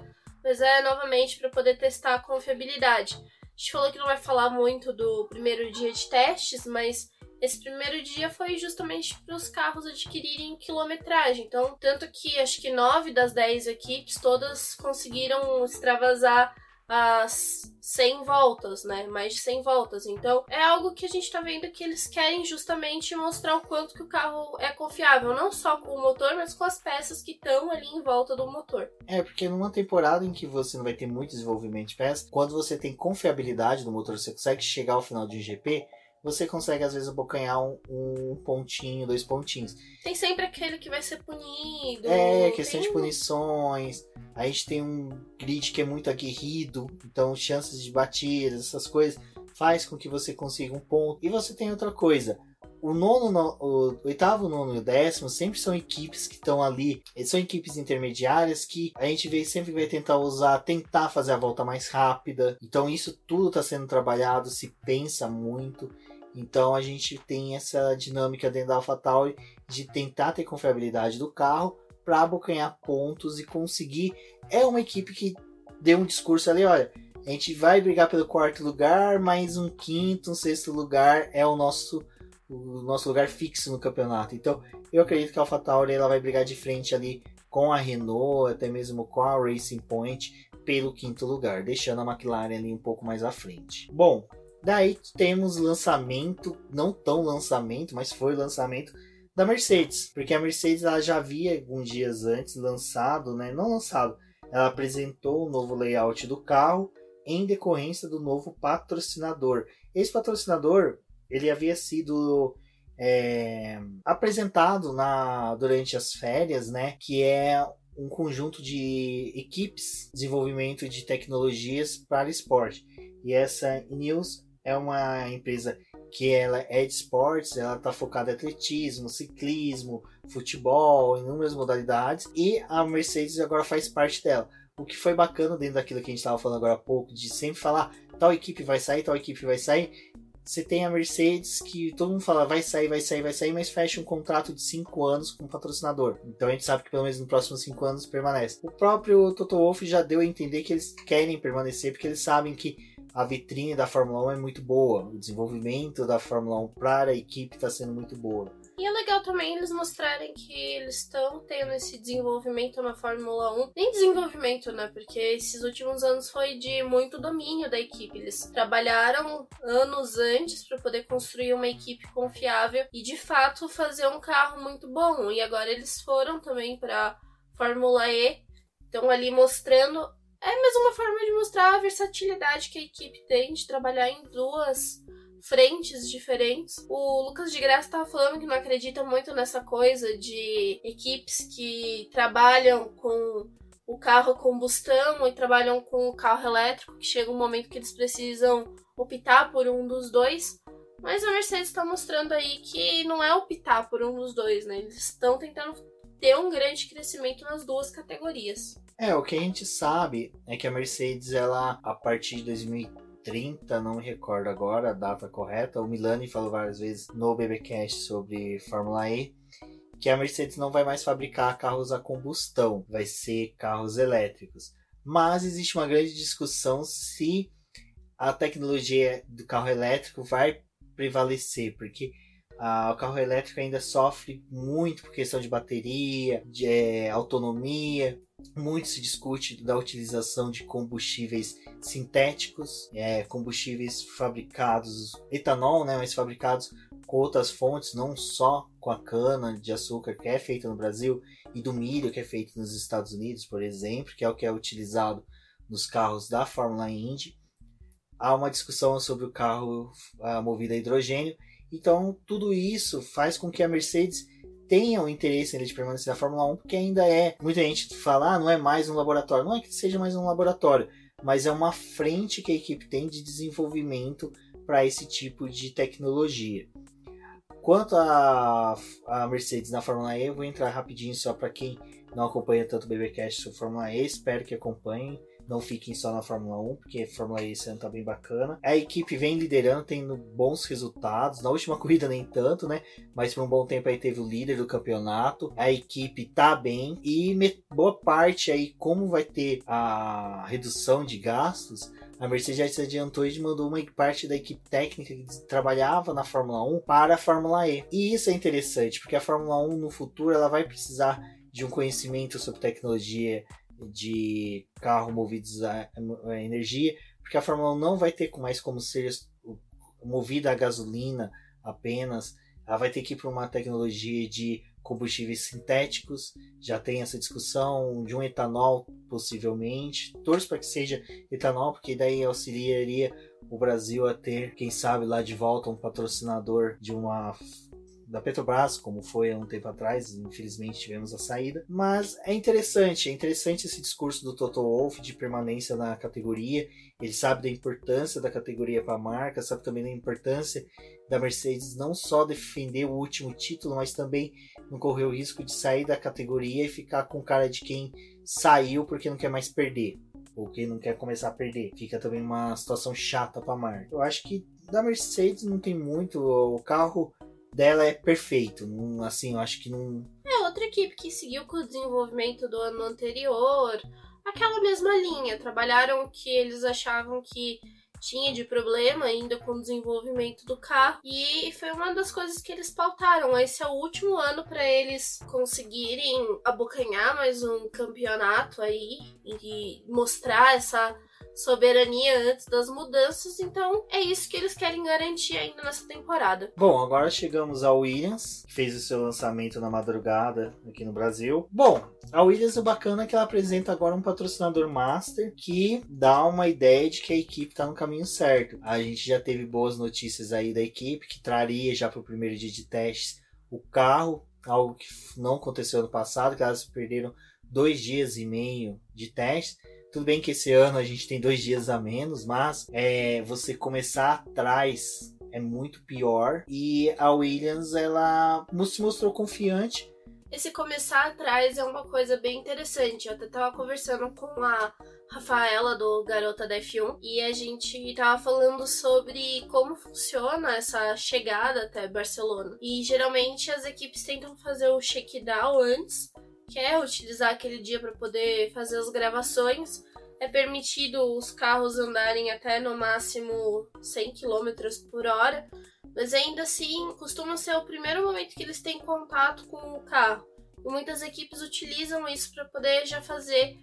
mas é novamente para poder testar a confiabilidade. A gente falou que não vai falar muito do primeiro dia de testes, mas esse primeiro dia foi justamente para os carros adquirirem quilometragem. Então, tanto que acho que nove das dez equipes todas conseguiram extravasar as 100 voltas, né? Mais de 100 voltas. Então, é algo que a gente tá vendo que eles querem justamente mostrar o quanto que o carro é confiável, não só com o motor, mas com as peças que estão ali em volta do motor. É, porque numa temporada em que você não vai ter muito desenvolvimento de peças, quando você tem confiabilidade do motor, você consegue chegar ao final de um GP, você consegue às vezes abocanhar um, um, pontinho, dois pontinhos. Tem sempre aquele que vai ser punido. É, questão tem... de punições. A gente tem um grid que é muito aguerrido, então chances de batidas, essas coisas, faz com que você consiga um ponto. E você tem outra coisa. O nono, o oitavo, nono e o décimo sempre são equipes que estão ali. São equipes intermediárias que a gente vê sempre vai tentar usar, tentar fazer a volta mais rápida. Então isso tudo está sendo trabalhado, se pensa muito. Então a gente tem essa dinâmica dentro da AlphaTauri de tentar ter confiabilidade do carro para abocanhar pontos e conseguir. É uma equipe que deu um discurso ali, olha, a gente vai brigar pelo quarto lugar, mas um quinto, um sexto lugar é o nosso o nosso lugar fixo no campeonato. Então, eu acredito que a AlphaTauri ela vai brigar de frente ali com a Renault, até mesmo com a Racing Point pelo quinto lugar, deixando a McLaren ali um pouco mais à frente. Bom, Daí temos lançamento, não tão lançamento, mas foi lançamento da Mercedes, porque a Mercedes ela já havia alguns dias antes lançado, né? Não lançado, ela apresentou o novo layout do carro em decorrência do novo patrocinador. Esse patrocinador ele havia sido é, apresentado na durante as férias, né? Que é um conjunto de equipes de desenvolvimento de tecnologias para esporte. E essa News é uma empresa que ela é de esportes, ela está focada em atletismo, ciclismo, futebol, inúmeras modalidades, e a Mercedes agora faz parte dela. O que foi bacana dentro daquilo que a gente estava falando agora há pouco, de sempre falar tal equipe vai sair, tal equipe vai sair. Você tem a Mercedes que todo mundo fala vai sair, vai sair, vai sair, mas fecha um contrato de 5 anos com o patrocinador. Então a gente sabe que pelo menos nos próximos 5 anos permanece. O próprio Toto Wolff já deu a entender que eles querem permanecer porque eles sabem que a vitrine da Fórmula 1 é muito boa. O desenvolvimento da Fórmula 1 para a equipe está sendo muito boa. E é legal também eles mostrarem que eles estão tendo esse desenvolvimento na Fórmula 1. Nem desenvolvimento, né? Porque esses últimos anos foi de muito domínio da equipe. Eles trabalharam anos antes para poder construir uma equipe confiável e de fato fazer um carro muito bom. E agora eles foram também para Fórmula E. Estão ali mostrando é mais uma forma de mostrar a versatilidade que a equipe tem de trabalhar em duas frentes diferentes. O Lucas de Graça estava falando que não acredita muito nessa coisa de equipes que trabalham com o carro combustão e trabalham com o carro elétrico, que chega um momento que eles precisam optar por um dos dois. Mas a Mercedes está mostrando aí que não é optar por um dos dois, né? Eles estão tentando ter um grande crescimento nas duas categorias. É, o que a gente sabe é que a Mercedes, ela, a partir de 2030, não me recordo agora a data correta, o Milani falou várias vezes no BBcast sobre Fórmula E, que a Mercedes não vai mais fabricar carros a combustão, vai ser carros elétricos. Mas existe uma grande discussão se a tecnologia do carro elétrico vai prevalecer, porque ah, o carro elétrico ainda sofre muito por questão de bateria, de é, autonomia. Muito se discute da utilização de combustíveis sintéticos, é, combustíveis fabricados, etanol, né, mas fabricados com outras fontes, não só com a cana de açúcar que é feita no Brasil e do milho que é feito nos Estados Unidos, por exemplo, que é o que é utilizado nos carros da Fórmula Indy. Há uma discussão sobre o carro uh, movido a hidrogênio. Então, tudo isso faz com que a Mercedes tenha o interesse de permanecer na Fórmula 1, porque ainda é. Muita gente fala, ah, não é mais um laboratório. Não é que seja mais um laboratório, mas é uma frente que a equipe tem de desenvolvimento para esse tipo de tecnologia. Quanto a, a Mercedes na Fórmula E, eu vou entrar rapidinho só para quem não acompanha tanto o BBcast sobre Fórmula E, espero que acompanhem não fiquem só na Fórmula 1, porque a Fórmula E esse ano tá bem bacana. A equipe vem liderando, tendo bons resultados. Na última <laughs> corrida nem tanto, né? Mas por um bom tempo aí teve o líder do campeonato. A equipe tá bem e boa parte aí, como vai ter a redução de gastos, a Mercedes já se adiantou e mandou uma parte da equipe técnica que trabalhava na Fórmula 1 para a Fórmula E. E isso é interessante, porque a Fórmula 1 no futuro ela vai precisar de um conhecimento sobre tecnologia de carro movidos a, a energia, porque a Fórmula 1 não vai ter mais como ser movida a gasolina apenas, ela vai ter que ir para uma tecnologia de combustíveis sintéticos, já tem essa discussão de um etanol possivelmente. Torço para que seja etanol, porque daí auxiliaria o Brasil a ter, quem sabe, lá de volta um patrocinador de uma da Petrobras, como foi há um tempo atrás, infelizmente tivemos a saída. Mas é interessante, é interessante esse discurso do Toto Wolff de permanência na categoria. Ele sabe da importância da categoria para a marca, sabe também da importância da Mercedes não só defender o último título, mas também não correr o risco de sair da categoria e ficar com cara de quem saiu porque não quer mais perder. Ou quem não quer começar a perder. Fica também uma situação chata para a marca. Eu acho que da Mercedes não tem muito. O carro dela é perfeito. Assim, eu acho que não. É outra equipe que seguiu com o desenvolvimento do ano anterior. Aquela mesma linha. Trabalharam o que eles achavam que tinha de problema ainda com o desenvolvimento do carro e foi uma das coisas que eles pautaram. Esse é o último ano para eles conseguirem abocanhar mais um campeonato aí e mostrar essa soberania antes das mudanças, então é isso que eles querem garantir ainda nessa temporada. Bom, agora chegamos ao Williams, que fez o seu lançamento na madrugada aqui no Brasil. Bom, a Williams o bacana é que ela apresenta agora um patrocinador master que dá uma ideia de que a equipe está no caminho certo. A gente já teve boas notícias aí da equipe que traria já para o primeiro dia de testes o carro, algo que não aconteceu no passado, que elas perderam dois dias e meio de testes. Tudo bem que esse ano a gente tem dois dias a menos, mas é, você começar atrás é muito pior. E a Williams, ela se mostrou confiante. Esse começar atrás é uma coisa bem interessante. Eu até tava conversando com a Rafaela do Garota da F1 e a gente tava falando sobre como funciona essa chegada até Barcelona. E geralmente as equipes tentam fazer o check-down antes quer utilizar aquele dia para poder fazer as gravações, é permitido os carros andarem até no máximo 100 km por hora, mas ainda assim costuma ser o primeiro momento que eles têm contato com o carro. E muitas equipes utilizam isso para poder já fazer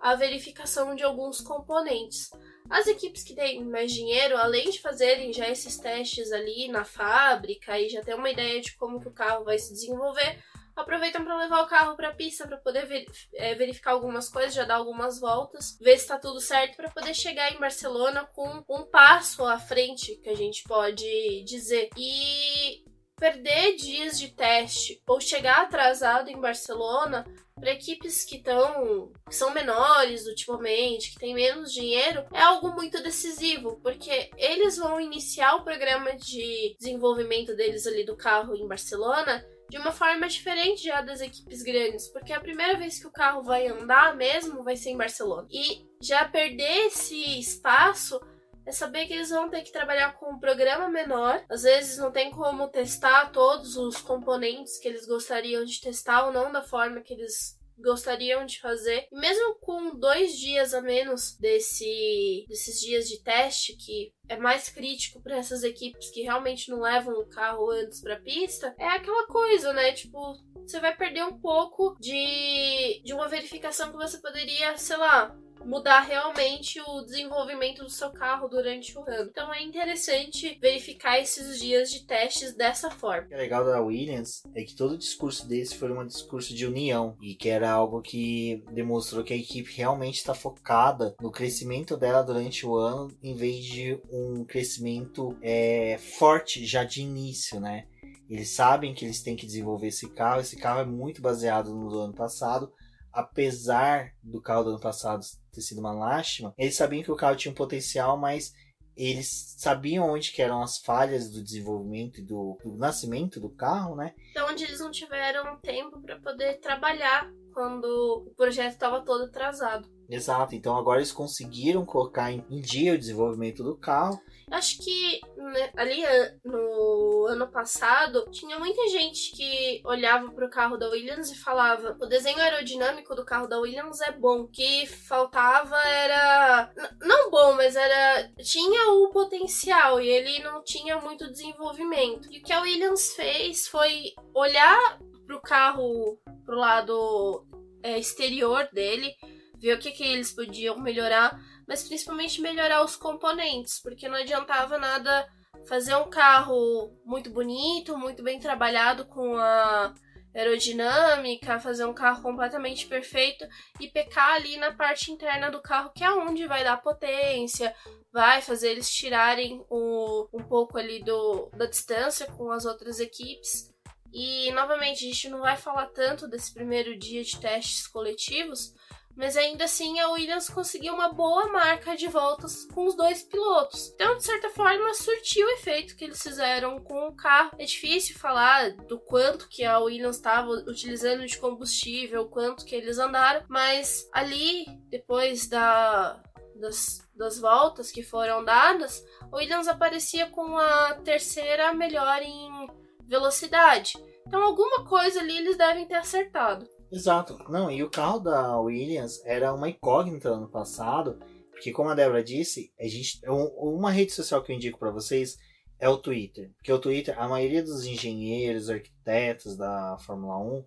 a verificação de alguns componentes. As equipes que têm mais dinheiro, além de fazerem já esses testes ali na fábrica e já ter uma ideia de como que o carro vai se desenvolver, aproveitam para levar o carro para a pista para poder ver, é, verificar algumas coisas, já dar algumas voltas, ver se está tudo certo para poder chegar em Barcelona com um passo à frente, que a gente pode dizer. E perder dias de teste ou chegar atrasado em Barcelona para equipes que estão que são menores ultimamente, que têm menos dinheiro, é algo muito decisivo, porque eles vão iniciar o programa de desenvolvimento deles ali do carro em Barcelona de uma forma diferente já das equipes grandes, porque a primeira vez que o carro vai andar mesmo vai ser em Barcelona. E já perder esse espaço é saber que eles vão ter que trabalhar com um programa menor. Às vezes não tem como testar todos os componentes que eles gostariam de testar ou não da forma que eles gostariam de fazer. Mesmo com dois dias a menos desse, desses dias de teste, que é mais crítico para essas equipes que realmente não levam o carro antes para pista, é aquela coisa, né? Tipo, você vai perder um pouco de, de uma verificação que você poderia, sei lá, mudar realmente o desenvolvimento do seu carro durante o ano. Então é interessante verificar esses dias de testes dessa forma. O que é legal da Williams é que todo o discurso desse foi um discurso de união e que era algo que demonstrou que a equipe realmente está focada no crescimento dela durante o ano em vez de um crescimento é, forte já de início, né? Eles sabem que eles têm que desenvolver esse carro. Esse carro é muito baseado no ano passado, apesar do carro do ano passado ter sido uma lástima, eles sabiam que o carro tinha um potencial, mas eles sabiam onde que eram as falhas do desenvolvimento e do, do nascimento do carro, né? Então, onde eles não tiveram tempo para poder trabalhar quando o projeto estava todo atrasado. Exato, então agora eles conseguiram colocar em dia o desenvolvimento do carro. Acho que né, ali no ano passado tinha muita gente que olhava para o carro da Williams e falava: o desenho aerodinâmico do carro da Williams é bom. O que faltava era. Não bom, mas era. Tinha o potencial e ele não tinha muito desenvolvimento. E o que a Williams fez foi olhar pro carro, pro lado é, exterior dele ver o que, que eles podiam melhorar, mas principalmente melhorar os componentes, porque não adiantava nada fazer um carro muito bonito, muito bem trabalhado com a aerodinâmica, fazer um carro completamente perfeito e pecar ali na parte interna do carro, que é onde vai dar potência, vai fazer eles tirarem o, um pouco ali do, da distância com as outras equipes. E novamente, a gente não vai falar tanto desse primeiro dia de testes coletivos, mas ainda assim a Williams conseguiu uma boa marca de voltas com os dois pilotos. Então, de certa forma, surtiu o efeito que eles fizeram com o carro. É difícil falar do quanto que a Williams estava utilizando de combustível, quanto que eles andaram, mas ali, depois da, das, das voltas que foram dadas, a Williams aparecia com a terceira melhor em velocidade. Então, alguma coisa ali eles devem ter acertado. Exato. Não, e o carro da Williams era uma incógnita ano passado, porque como a Débora disse, a gente uma rede social que eu indico para vocês é o Twitter. Porque o Twitter, a maioria dos engenheiros, arquitetos da Fórmula 1,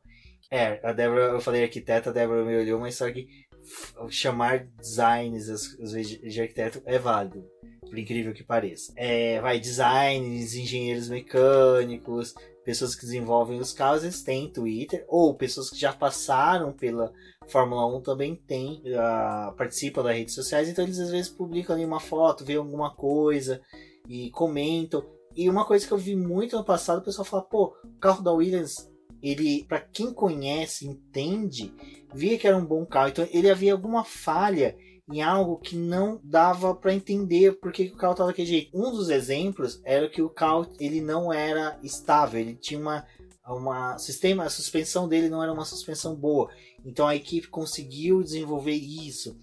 é, a Débora, eu falei arquiteta, a Débora me olhou, mas só que chamar designs às vezes de arquiteto é válido, por incrível que pareça. É, vai designers, engenheiros mecânicos, pessoas que desenvolvem os carros, eles têm Twitter, ou pessoas que já passaram pela Fórmula 1 também têm, uh, participam das redes sociais, então eles às vezes publicam ali uma foto, vê alguma coisa e comentam. E uma coisa que eu vi muito no passado, o pessoal fala, pô, o carro da Williams, ele, para quem conhece, entende, via que era um bom carro, então ele havia alguma falha em algo que não dava para entender por que, o carro estava daquele jeito. Um dos exemplos era que o carro ele não era estável, ele tinha uma uma sistema, a suspensão dele não era uma suspensão boa. Então a equipe conseguiu desenvolver isso.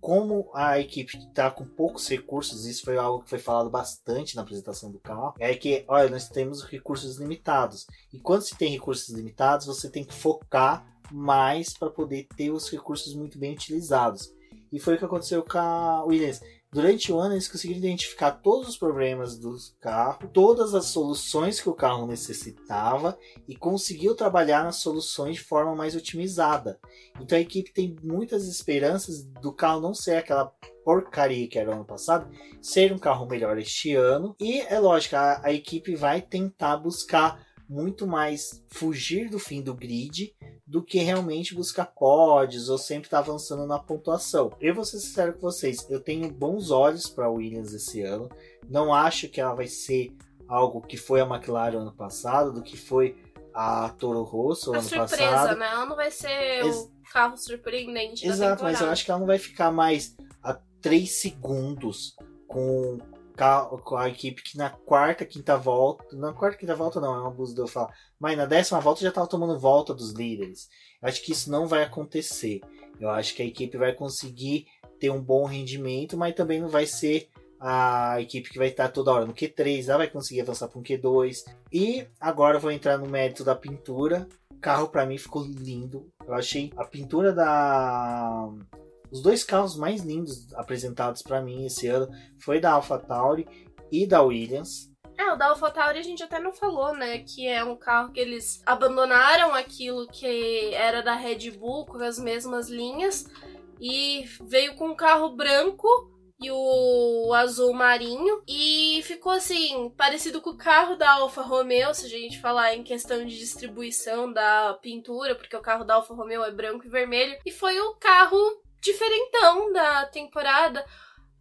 Como a equipe está com poucos recursos, isso foi algo que foi falado bastante na apresentação do carro, é que, olha, nós temos recursos limitados. E quando se tem recursos limitados, você tem que focar mais para poder ter os recursos muito bem utilizados. E foi o que aconteceu com a Williams. Durante o ano, eles conseguiram identificar todos os problemas do carro, todas as soluções que o carro necessitava e conseguiu trabalhar nas soluções de forma mais otimizada. Então a equipe tem muitas esperanças do carro não ser aquela porcaria que era o ano passado, ser um carro melhor este ano. E é lógico, a, a equipe vai tentar buscar muito mais fugir do fim do grid do que realmente buscar pódios ou sempre estar tá avançando na pontuação. Eu vou ser sincero com vocês, eu tenho bons olhos para a Williams esse ano. Não acho que ela vai ser algo que foi a McLaren ano passado, do que foi a Toro Rosso a ano surpresa, passado. né? Ela não vai ser Ex o carro surpreendente Exato, mas eu acho que ela não vai ficar mais a 3 segundos com com a equipe que na quarta, quinta volta. Na quarta, quinta volta não, é um abuso de eu falar. Mas na décima volta já tava tomando volta dos líderes. Eu acho que isso não vai acontecer. Eu acho que a equipe vai conseguir ter um bom rendimento, mas também não vai ser a equipe que vai estar toda hora no Q3, ela vai conseguir avançar para um Q2. E agora eu vou entrar no mérito da pintura. O carro para mim ficou lindo. Eu achei a pintura da os dois carros mais lindos apresentados para mim esse ano foi da AlphaTauri e da Williams. É, o da AlphaTauri a gente até não falou, né? Que é um carro que eles abandonaram aquilo que era da Red Bull com as mesmas linhas e veio com um carro branco e o azul marinho. E ficou assim, parecido com o carro da Alfa Romeo, se a gente falar em questão de distribuição da pintura, porque o carro da Alfa Romeo é branco e vermelho. E foi o carro diferentão da temporada.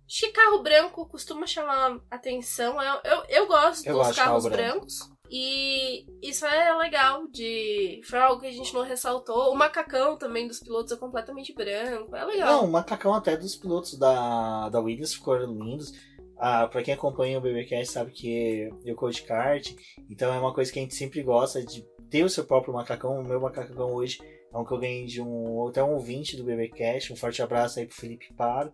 Acho que carro branco costuma chamar atenção. Eu, eu, eu gosto Eu dos carro carros branco. brancos. E isso é legal de. Foi algo que a gente não ressaltou. O macacão também dos pilotos é completamente branco. É legal. Não, o macacão até dos pilotos da, da Williams ficaram lindos. Ah, pra quem acompanha o BBcast sabe que eu coach kart, então é uma coisa que a gente sempre gosta de ter o seu próprio macacão. O meu macacão hoje é um que eu ganhei de um até um ouvinte do BBcast. Um forte abraço aí pro Felipe Paro.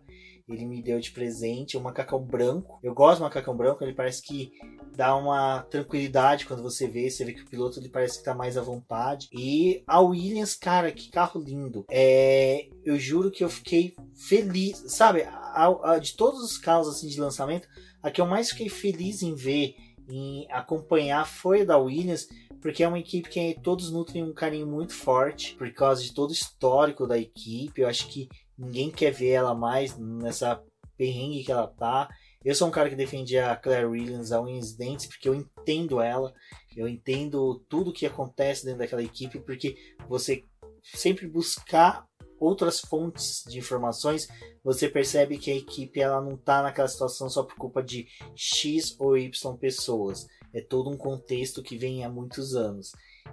Ele me deu de presente um macacão branco. Eu gosto do macacão branco, ele parece que dá uma tranquilidade quando você vê. Você vê que o piloto ele parece que tá mais à vontade. E a Williams, cara, que carro lindo. É, eu juro que eu fiquei feliz, sabe? A- a- de todos os carros assim de lançamento, a que eu mais fiquei feliz em ver, em acompanhar foi a da Williams, porque é uma equipe que todos nutrem um carinho muito forte por causa de todo o histórico da equipe. Eu acho que ninguém quer ver ela mais nessa perrengue que ela tá. Eu sou um cara que defendia a Claire Williams a unhas e dentes, porque eu entendo ela, eu entendo tudo que acontece dentro daquela equipe, porque você sempre buscar outras fontes de informações, você percebe que a equipe ela não tá naquela situação só por culpa de X ou Y pessoas. É todo um contexto que vem há muitos anos.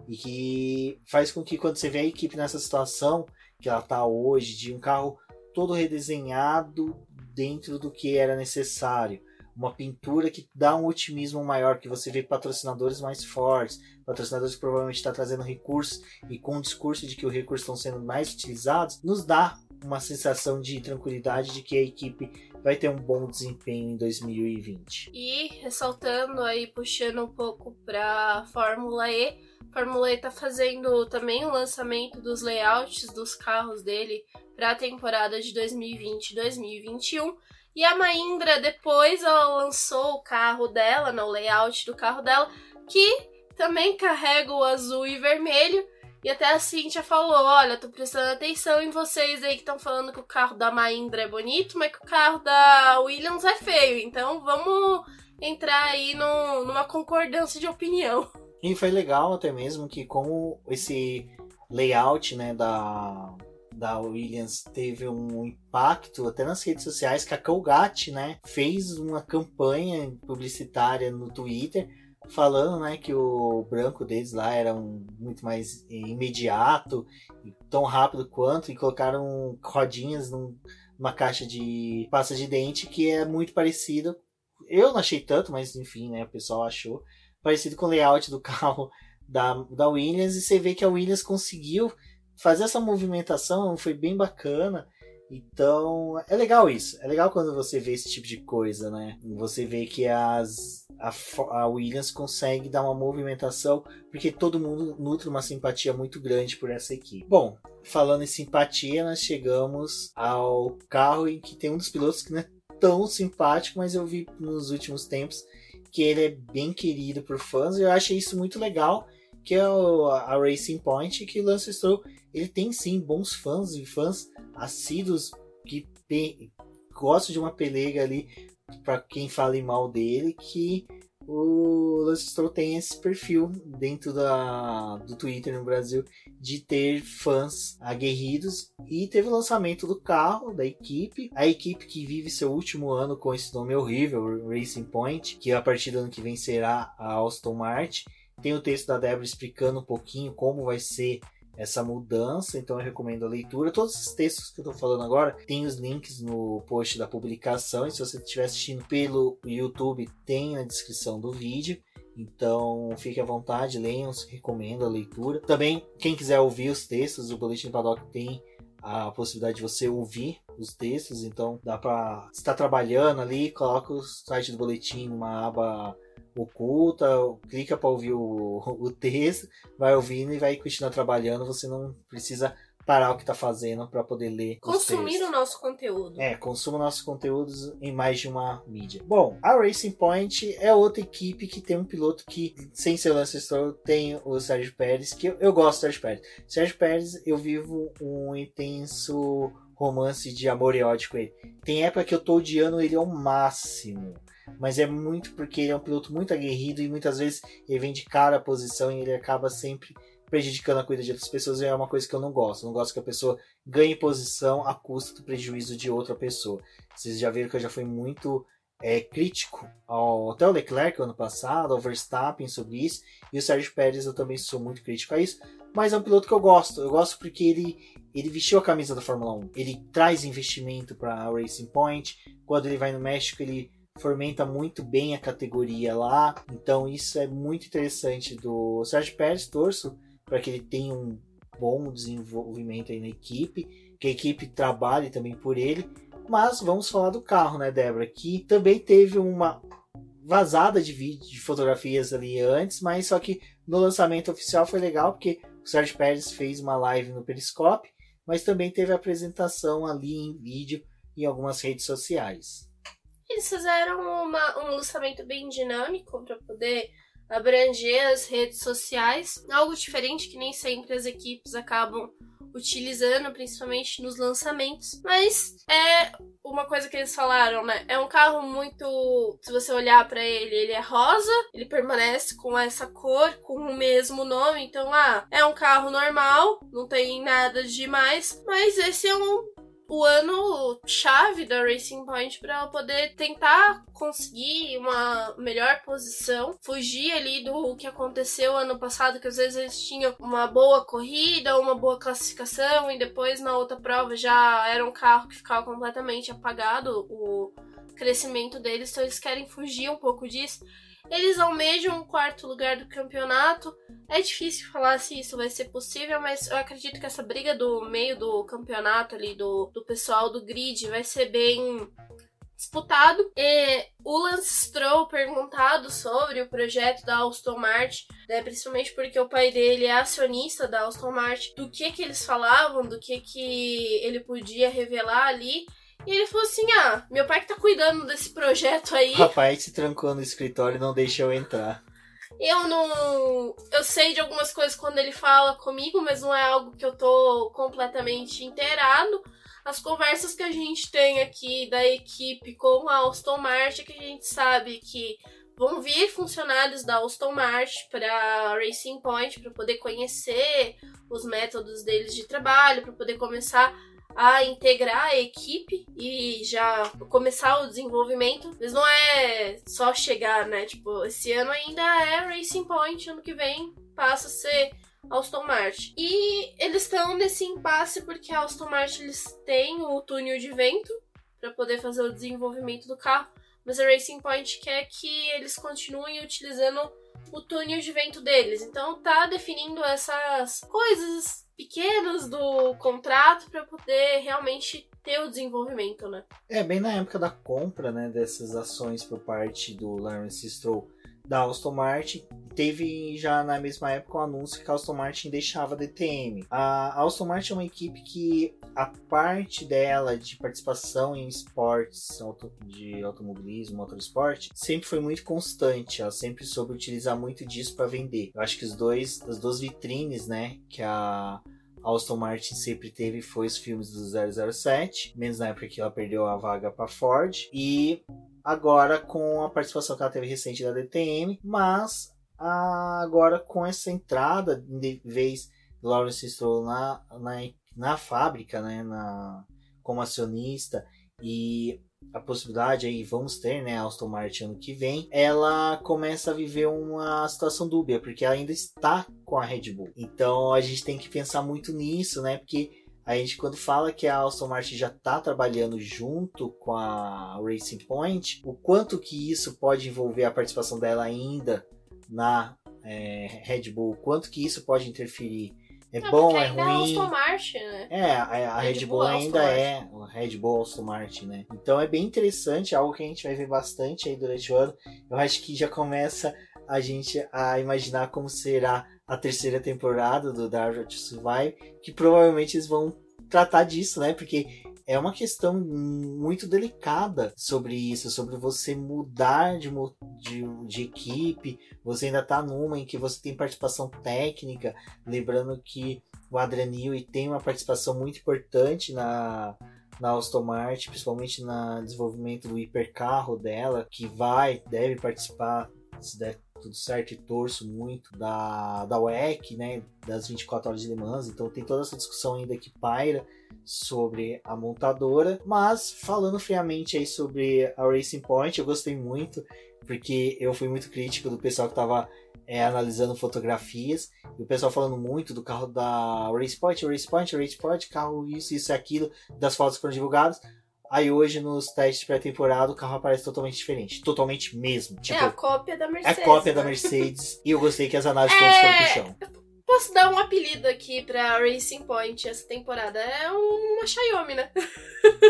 E que faz com que quando você vê a equipe nessa situação que ela tá hoje, de um carro todo redesenhado dentro do que era necessário. Uma pintura que dá um otimismo maior, que você vê patrocinadores mais fortes, patrocinadores que provavelmente estão trazendo recursos e com o discurso de que os recursos estão sendo mais utilizados, nos dá uma sensação de tranquilidade de que a equipe vai ter um bom desempenho em 2020. E ressaltando aí, puxando um pouco pra Fórmula E, Fórmula E tá fazendo também o lançamento dos layouts dos carros dele para a temporada de 2020-2021. E a Mahindra, depois, ela lançou o carro dela, no layout do carro dela, que também carrega o azul e vermelho. E até a Cintia falou: Olha, tô prestando atenção em vocês aí que estão falando que o carro da Mahindra é bonito, mas que o carro da Williams é feio. Então vamos entrar aí no, numa concordância de opinião. E foi legal até mesmo que como esse layout né, da, da Williams teve um impacto até nas redes sociais, que a Colgate né, fez uma campanha publicitária no Twitter falando né, que o branco deles lá era um, muito mais imediato, tão rápido quanto, e colocaram rodinhas num, numa caixa de pasta de dente que é muito parecida. Eu não achei tanto, mas enfim, né, o pessoal achou parecido com o layout do <laughs> carro da, da Williams, e você vê que a Williams conseguiu fazer essa movimentação, foi bem bacana. Então, é legal isso. É legal quando você vê esse tipo de coisa, né? Você vê que as, a, a Williams consegue dar uma movimentação, porque todo mundo nutre uma simpatia muito grande por essa equipe. Bom, falando em simpatia, nós chegamos ao carro em que tem um dos pilotos que não é tão simpático, mas eu vi nos últimos tempos que ele é bem querido por fãs. E eu achei isso muito legal, que é o, a Racing Point, que o Lance Stroll ele tem sim bons fãs e fãs assíduos que gostam de uma pelega ali para quem fala mal dele, que o Lance Stroll tem esse perfil dentro da, do Twitter no Brasil de ter fãs aguerridos e teve o lançamento do carro da equipe, a equipe que vive seu último ano com esse nome horrível, Racing Point, que a partir do ano que vem será a Aston Martin. Tem o texto da Débora explicando um pouquinho como vai ser essa mudança, então eu recomendo a leitura. Todos os textos que eu estou falando agora tem os links no post da publicação, e se você estiver assistindo pelo YouTube, tem na descrição do vídeo. Então fique à vontade, leiam, recomendo a leitura. Também, quem quiser ouvir os textos, o Boletim Paddock tem a possibilidade de você ouvir os textos, então dá para estar trabalhando ali, coloca o site do boletim numa aba oculta, clica para ouvir o, o texto, vai ouvindo e vai continuar trabalhando. Você não precisa parar o que está fazendo para poder ler. Consumir o nosso conteúdo. É, consuma nossos conteúdos em mais de uma mídia. Bom, a Racing Point é outra equipe que tem um piloto que, sem ser o Lance Stroll, tem o Sérgio Pérez, que eu, eu gosto do Sérgio Pérez. Sérgio Pérez, eu vivo um intenso romance de amor e ódio com ele. Tem época que eu tô odiando ele ao máximo. Mas é muito porque ele é um piloto muito aguerrido e muitas vezes ele vem de cara a posição e ele acaba sempre prejudicando a corrida de outras pessoas e é uma coisa que eu não gosto. Eu não gosto que a pessoa ganhe posição a custa do prejuízo de outra pessoa. Vocês já viram que eu já fui muito é, crítico ao, até o Leclerc ano passado, ao Verstappen sobre isso, e o Sérgio Pérez eu também sou muito crítico a isso, mas é um piloto que eu gosto. Eu gosto porque ele, ele vestiu a camisa da Fórmula 1. Ele traz investimento para a Racing Point. Quando ele vai no México, ele fomenta muito bem a categoria lá. Então isso é muito interessante do Sérgio Pérez. Torço para que ele tenha um bom desenvolvimento aí na equipe, que a equipe trabalhe também por ele. Mas vamos falar do carro, né, Débora? Que também teve uma vazada de vídeo, de fotografias ali antes, mas só que no lançamento oficial foi legal porque o Sérgio Pérez fez uma live no Periscope, mas também teve apresentação ali em vídeo em algumas redes sociais. Eles fizeram uma, um lançamento bem dinâmico para poder abranger as redes sociais, algo diferente que nem sempre as equipes acabam utilizando, principalmente nos lançamentos. Mas é uma coisa que eles falaram, né? É um carro muito. Se você olhar para ele, ele é rosa, ele permanece com essa cor, com o mesmo nome. Então, ah, é um carro normal, não tem nada demais. Mas esse é um o ano chave da Racing Point para poder tentar conseguir uma melhor posição, fugir ali do que aconteceu ano passado, que às vezes eles tinham uma boa corrida, uma boa classificação e depois na outra prova já era um carro que ficava completamente apagado o crescimento deles, então eles querem fugir um pouco disso. Eles almejam um quarto lugar do campeonato. É difícil falar se isso vai ser possível, mas eu acredito que essa briga do meio do campeonato ali, do, do pessoal do grid, vai ser bem disputado. E o Lance Stroll perguntado sobre o projeto da Aston Martin, né, principalmente porque o pai dele é acionista da Aston Martin, do que que eles falavam, do que que ele podia revelar ali. E ele falou assim: Ah, meu pai que tá cuidando desse projeto aí. <laughs> Rapaz se trancou no escritório e não deixa eu entrar. Eu não. Eu sei de algumas coisas quando ele fala comigo, mas não é algo que eu tô completamente inteirado. As conversas que a gente tem aqui da equipe com a Aston Martin, que a gente sabe que vão vir funcionários da Aston Martin para Racing Point para poder conhecer os métodos deles de trabalho, para poder começar a integrar a equipe e já começar o desenvolvimento. Mas não é só chegar, né? Tipo, esse ano ainda é Racing Point, ano que vem passa a ser Aston Martin. E eles estão nesse impasse porque a Aston Martin eles têm o túnel de vento para poder fazer o desenvolvimento do carro, mas a Racing Point quer que eles continuem utilizando o túnel de vento deles. Então tá definindo essas coisas pequenos do contrato para poder realmente ter o desenvolvimento, né? É, bem na época da compra, né, dessas ações por parte do Lawrence Stroll da Aston Martin, teve já na mesma época o um anúncio que a Aston Martin deixava a DTM. A Aston Martin é uma equipe que a parte dela de participação em esportes de automobilismo, motorsport, sempre foi muito constante. Ela sempre soube utilizar muito disso para vender. Eu acho que os dois, as duas vitrines, né, que a Aston Martin sempre teve foi os filmes do 007, menos na época que ela perdeu a vaga para Ford e agora com a participação que ela teve recente da DTM, mas agora com essa entrada de vez do Lawrence Stroll na, na, na fábrica, né, na, como acionista e a possibilidade aí vamos ter, né, Aston Martin ano que vem, ela começa a viver uma situação dúbia, porque ela ainda está com a Red Bull. Então a gente tem que pensar muito nisso, né, porque a gente quando fala que a Aston Martin já está trabalhando junto com a Racing Point, o quanto que isso pode envolver a participação dela ainda na é, Red Bull, quanto que isso pode interferir é não, bom, é, é ruim. É Aston Martin, né? É, a, a Red, Red, Bull, Bull ainda é o Red Bull Aston Martin, né? Então é bem interessante, algo que a gente vai ver bastante aí durante o ano. Eu acho que já começa a gente a imaginar como será a terceira temporada do Dark to Survive, que provavelmente eles vão tratar disso, né? Porque é uma questão muito delicada sobre isso, sobre você mudar de, de, de equipe, você ainda tá numa em que você tem participação técnica, lembrando que o Adrian Newey tem uma participação muito importante na, na Aston Martin, principalmente no desenvolvimento do hipercarro dela, que vai, deve participar, se der tudo certo, e torço muito, da, da WEC, né, das 24 horas de Le Mans, então tem toda essa discussão ainda que paira sobre a montadora, mas falando friamente aí sobre a Racing Point, eu gostei muito, porque eu fui muito crítico do pessoal que estava é, analisando fotografias, e o pessoal falando muito do carro da Race Point, Race Point, Race Point, carro isso, isso e aquilo, das fotos que foram divulgadas. Aí hoje, nos testes pré-temporada, o carro aparece totalmente diferente. Totalmente mesmo. Tipo, é a cópia da Mercedes. É a cópia da Mercedes. e eu gostei que as análises todas foram pro chão. Posso dar um apelido aqui pra Racing Point essa temporada? É uma Xiaomi, né?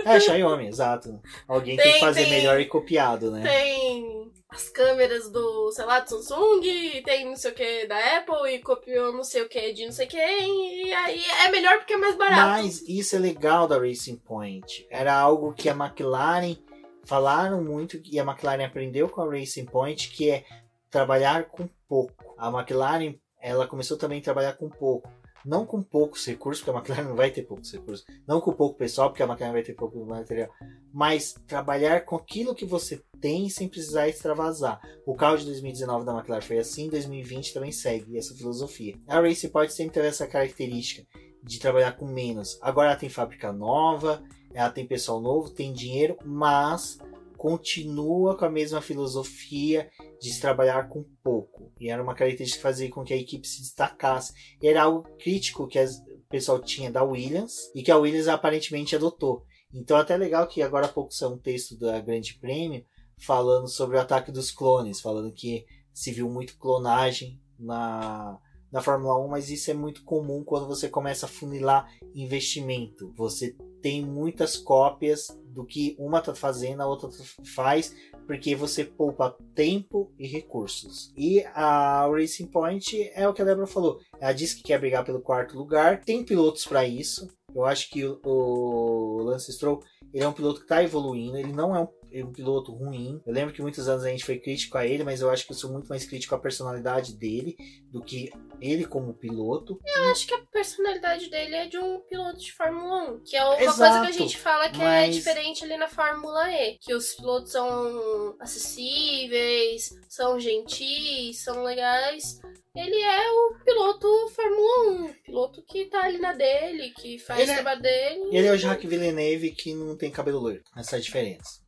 É, Xiaomi, exato. Alguém tem, tem que fazer tem, melhor e copiado, né? Tem as câmeras do, sei lá, do Samsung, tem não sei o que da Apple e copiou não sei o que de não sei quem, e aí é melhor porque é mais barato. Mas isso é legal da Racing Point. Era algo que a McLaren falaram muito e a McLaren aprendeu com a Racing Point, que é trabalhar com pouco. A McLaren ela começou também a trabalhar com pouco. Não com poucos recursos, porque a McLaren não vai ter poucos recursos. Não com pouco pessoal, porque a McLaren vai ter pouco material. Mas trabalhar com aquilo que você tem sem precisar extravasar. O carro de 2019 da McLaren foi assim, 2020 também segue essa filosofia. A Race Point sempre teve essa característica de trabalhar com menos. Agora ela tem fábrica nova, ela tem pessoal novo, tem dinheiro, mas continua com a mesma filosofia de se trabalhar com pouco. E era uma característica que fazia com que a equipe se destacasse. E era algo crítico que o pessoal tinha da Williams e que a Williams aparentemente adotou. Então até legal que agora há pouco saiu um texto da Grande Prêmio falando sobre o ataque dos clones, falando que se viu muito clonagem na, na Fórmula 1, mas isso é muito comum quando você começa a funilar investimento. Você tem muitas cópias do que uma está fazendo, a outra faz, porque você poupa tempo e recursos. E a Racing Point é o que a Débora falou. Ela disse que quer brigar pelo quarto lugar. Tem pilotos para isso. Eu acho que o, o Lance Stroll ele é um piloto que está evoluindo. Ele não é um um piloto ruim. Eu lembro que muitos anos a gente foi crítico a ele, mas eu acho que eu sou muito mais crítico à personalidade dele do que ele como piloto. Eu acho que a personalidade dele é de um piloto de Fórmula 1, que é uma Exato, coisa que a gente fala que é mas... é diferente ali na Fórmula E, que os pilotos são acessíveis, são gentis, são legais. Ele é o piloto Fórmula 1, piloto que tá ali na dele, que faz ele o é trabalho é... dele. Ele é o Jacques Villeneuve que não tem cabelo loiro. Essa é a diferença.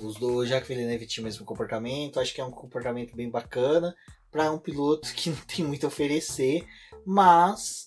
Os do Jacques Villeneuve tinham o mesmo comportamento, acho que é um comportamento bem bacana para um piloto que <laughs> não tem muito a oferecer, mas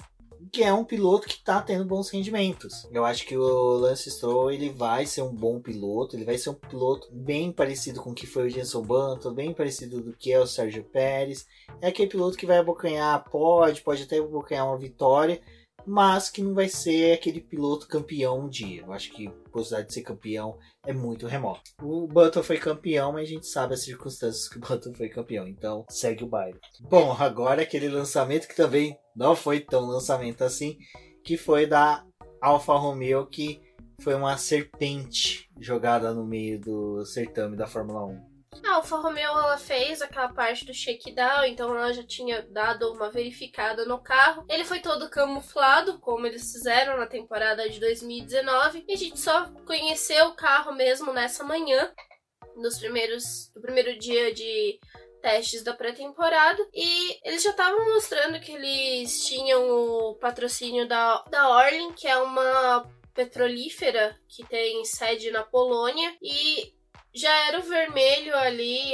que é um piloto que está tendo bons rendimentos. Eu acho que o Lance Stroll ele vai ser um bom piloto, ele vai ser um piloto bem parecido com o que foi o Jenson Button, bem parecido do que é o Sérgio Pérez. É aquele piloto que vai abocanhar, pode, pode até abocanhar uma vitória, mas que não vai ser aquele piloto campeão um dia. Eu acho que a possibilidade de ser campeão é muito remota. O Button foi campeão, mas a gente sabe as circunstâncias que o Button foi campeão, então segue o baile. Bom, agora aquele lançamento que também não foi tão lançamento assim, que foi da Alfa Romeo, que foi uma serpente jogada no meio do certame da Fórmula 1. A Alfa Romeo ela fez aquela parte do shakedown, então ela já tinha dado uma verificada no carro. Ele foi todo camuflado, como eles fizeram na temporada de 2019, e a gente só conheceu o carro mesmo nessa manhã, nos primeiros do primeiro dia de testes da pré-temporada e eles já estavam mostrando que eles tinham o patrocínio da, da Orlen, que é uma petrolífera que tem sede na Polônia e já era o vermelho ali,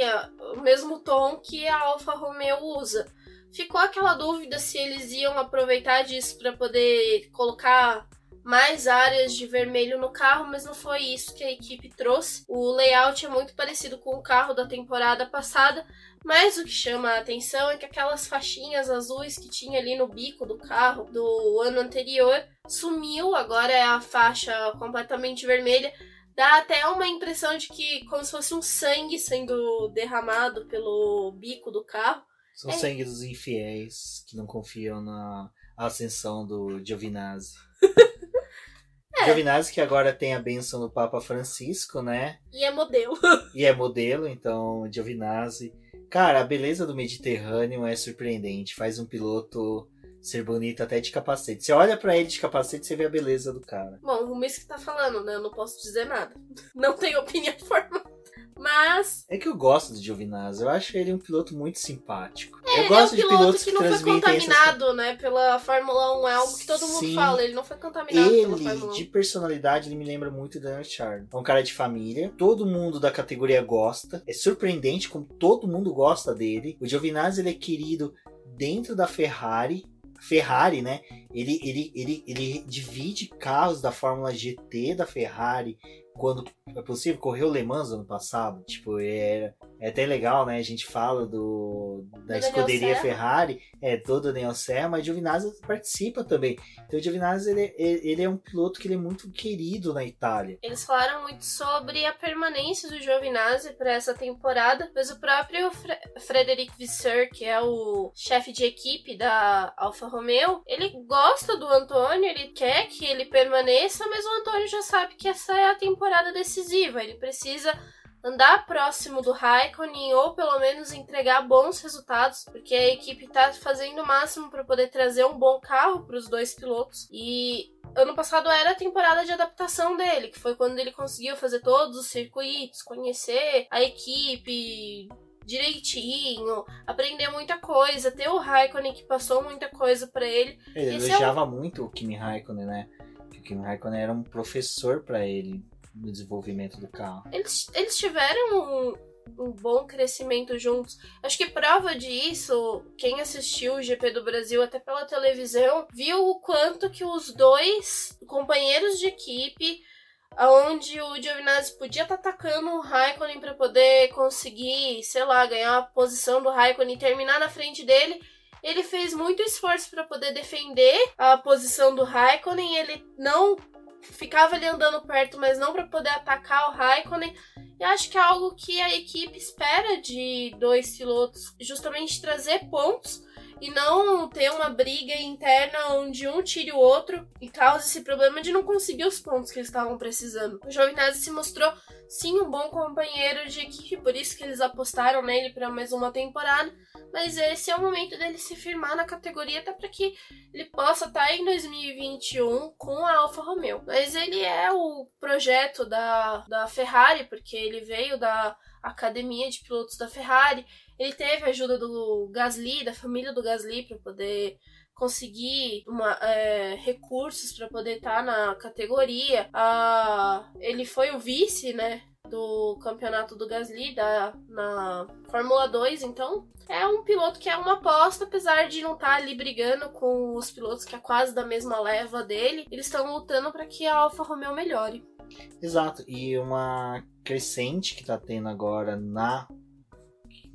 o mesmo tom que a Alfa Romeo usa. Ficou aquela dúvida se eles iam aproveitar disso para poder colocar mais áreas de vermelho no carro, mas não foi isso que a equipe trouxe. O layout é muito parecido com o carro da temporada passada, mas o que chama a atenção é que aquelas faixinhas azuis que tinha ali no bico do carro do ano anterior sumiu, agora é a faixa completamente vermelha dá até uma impressão de que como se fosse um sangue sendo derramado pelo bico do carro. São é. sangue dos infiéis que não confiam na ascensão do Giovinazzi. <laughs> é. Giovinazzi que agora tem a benção do Papa Francisco, né? E é modelo. <laughs> e é modelo, então Giovinazzi. Cara, a beleza do Mediterrâneo é surpreendente. Faz um piloto ser bonito até de capacete. Você olha para ele de capacete, você vê a beleza do cara. Bom, o Miss que tá falando, né? Eu não posso dizer nada. <laughs> Não tenho opinião formada. Mas. É que eu gosto do Giovinazzi. Eu acho ele um piloto muito simpático. É, eu gosto é um de piloto pilotos que que, não foi contaminado, essa... né? Pela Fórmula 1. É algo que todo mundo Sim. fala. Ele não foi contaminado pela Ele, Fórmula 1. de personalidade, ele me lembra muito Daniel Ricciardo. É um cara de família, todo mundo da categoria gosta. É surpreendente como todo mundo gosta dele. O Giovinazzi, ele é querido dentro da Ferrari. Ferrari, né? Ele, ele, ele, ele divide carros da Fórmula GT da Ferrari quando é possível. Correu Le Mans ano passado. Tipo, é, é até legal, né? A gente fala do, da Daniel escuderia. Ferrari, é todo o Daniel Serra, mas o Giovinazzi participa também. Então o Giovinazzi, ele, ele ele é um piloto que ele é muito querido na Itália. Eles falaram muito sobre a permanência do Giovinazzi para essa temporada, mas o próprio Fre Frederic Visser, que é o chefe de equipe da Alfa Romeo, ele gosta do Antônio, ele quer que ele permaneça, mas o Antônio já sabe que essa é a temporada decisiva, ele precisa andar próximo do Raikkonen ou pelo menos entregar bons resultados, porque a equipe tá fazendo o máximo para poder trazer um bom carro para os dois pilotos. E ano passado era a temporada de adaptação dele, que foi quando ele conseguiu fazer todos os circuitos, conhecer a equipe direitinho, aprender muita coisa, ter o Raikkonen que passou muita coisa para ele. Ele Esse é elogiava muito o Kimi Raikkonen, né? Que o Kimi Raikkonen era um professor para ele no desenvolvimento do carro. Eles, eles tiveram um, um bom crescimento juntos. Acho que prova disso, quem assistiu o GP do Brasil até pela televisão, viu o quanto que os dois companheiros de equipe, onde o Giovinazzi podia estar atacando o Raikkonen para poder conseguir, sei lá, ganhar a posição do Raikkonen e terminar na frente dele. Ele fez muito esforço para poder defender a posição do Raikkonen. Ele não ficava ali andando perto, mas não para poder atacar o Raikkonen. E acho que é algo que a equipe espera de dois pilotos, justamente trazer pontos e não ter uma briga interna onde um tire o outro e cause esse problema de não conseguir os pontos que eles estavam precisando. O Giovinazzi se mostrou sim um bom companheiro de equipe, por isso que eles apostaram nele para mais uma temporada. Mas esse é o momento dele se firmar na categoria, até para que ele possa estar em 2021 com a Alfa Romeo. Mas ele é o projeto da, da Ferrari, porque ele veio da academia de pilotos da Ferrari. Ele teve a ajuda do Gasly, da família do Gasly, para poder conseguir uma, é, recursos para poder estar na categoria. Ah, ele foi o vice, né? Do campeonato do Gasly da, na Fórmula 2, então é um piloto que é uma aposta, apesar de não estar ali brigando com os pilotos que é quase da mesma leva dele, eles estão lutando para que a Alfa Romeo melhore. Exato, e uma crescente que tá tendo agora na,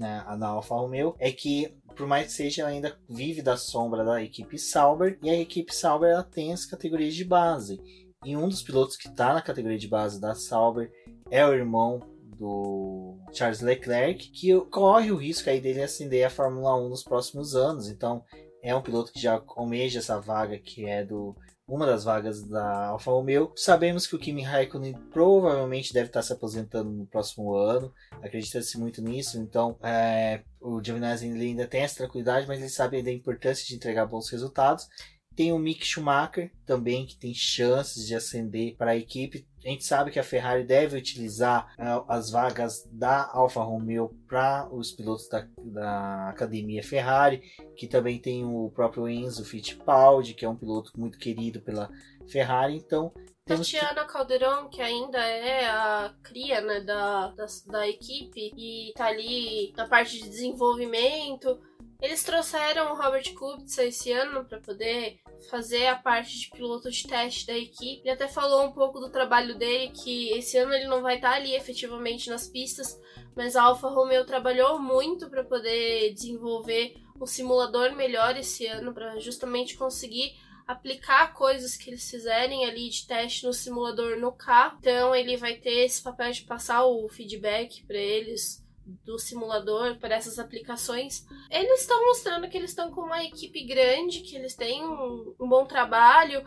na, na Alfa Romeo é que, por mais que seja, ela ainda vive da sombra da equipe Sauber, e a equipe Sauber ela tem as categorias de base. E um dos pilotos que tá na categoria de base da Sauber é o irmão do Charles Leclerc, que corre o risco aí dele ascender a Fórmula 1 nos próximos anos. Então, é um piloto que já almeja essa vaga que é do uma das vagas da Alfa Romeo. Sabemos que o Kimi Raikkonen provavelmente deve estar se aposentando no próximo ano. Acredita-se muito nisso. Então, é, o Giovinazzi ainda tem essa tranquilidade, mas ele sabe da importância de entregar bons resultados. Tem o Mick Schumacher também, que tem chances de ascender para a equipe. A gente sabe que a Ferrari deve utilizar uh, as vagas da Alfa Romeo para os pilotos da, da academia Ferrari, que também tem o próprio Enzo Fittipaldi, que é um piloto muito querido pela Ferrari. Então, Tatiana Calderon, que ainda é a cria né, da, da, da equipe e tá ali na parte de desenvolvimento. Eles trouxeram o Robert Kubica esse ano para poder fazer a parte de piloto de teste da equipe. Ele até falou um pouco do trabalho dele, que esse ano ele não vai estar ali efetivamente nas pistas, mas a Alfa Romeo trabalhou muito para poder desenvolver um simulador melhor esse ano, para justamente conseguir aplicar coisas que eles fizerem ali de teste no simulador no carro. Então ele vai ter esse papel de passar o feedback para eles do simulador para essas aplicações. Eles estão mostrando que eles estão com uma equipe grande, que eles têm um, um bom trabalho.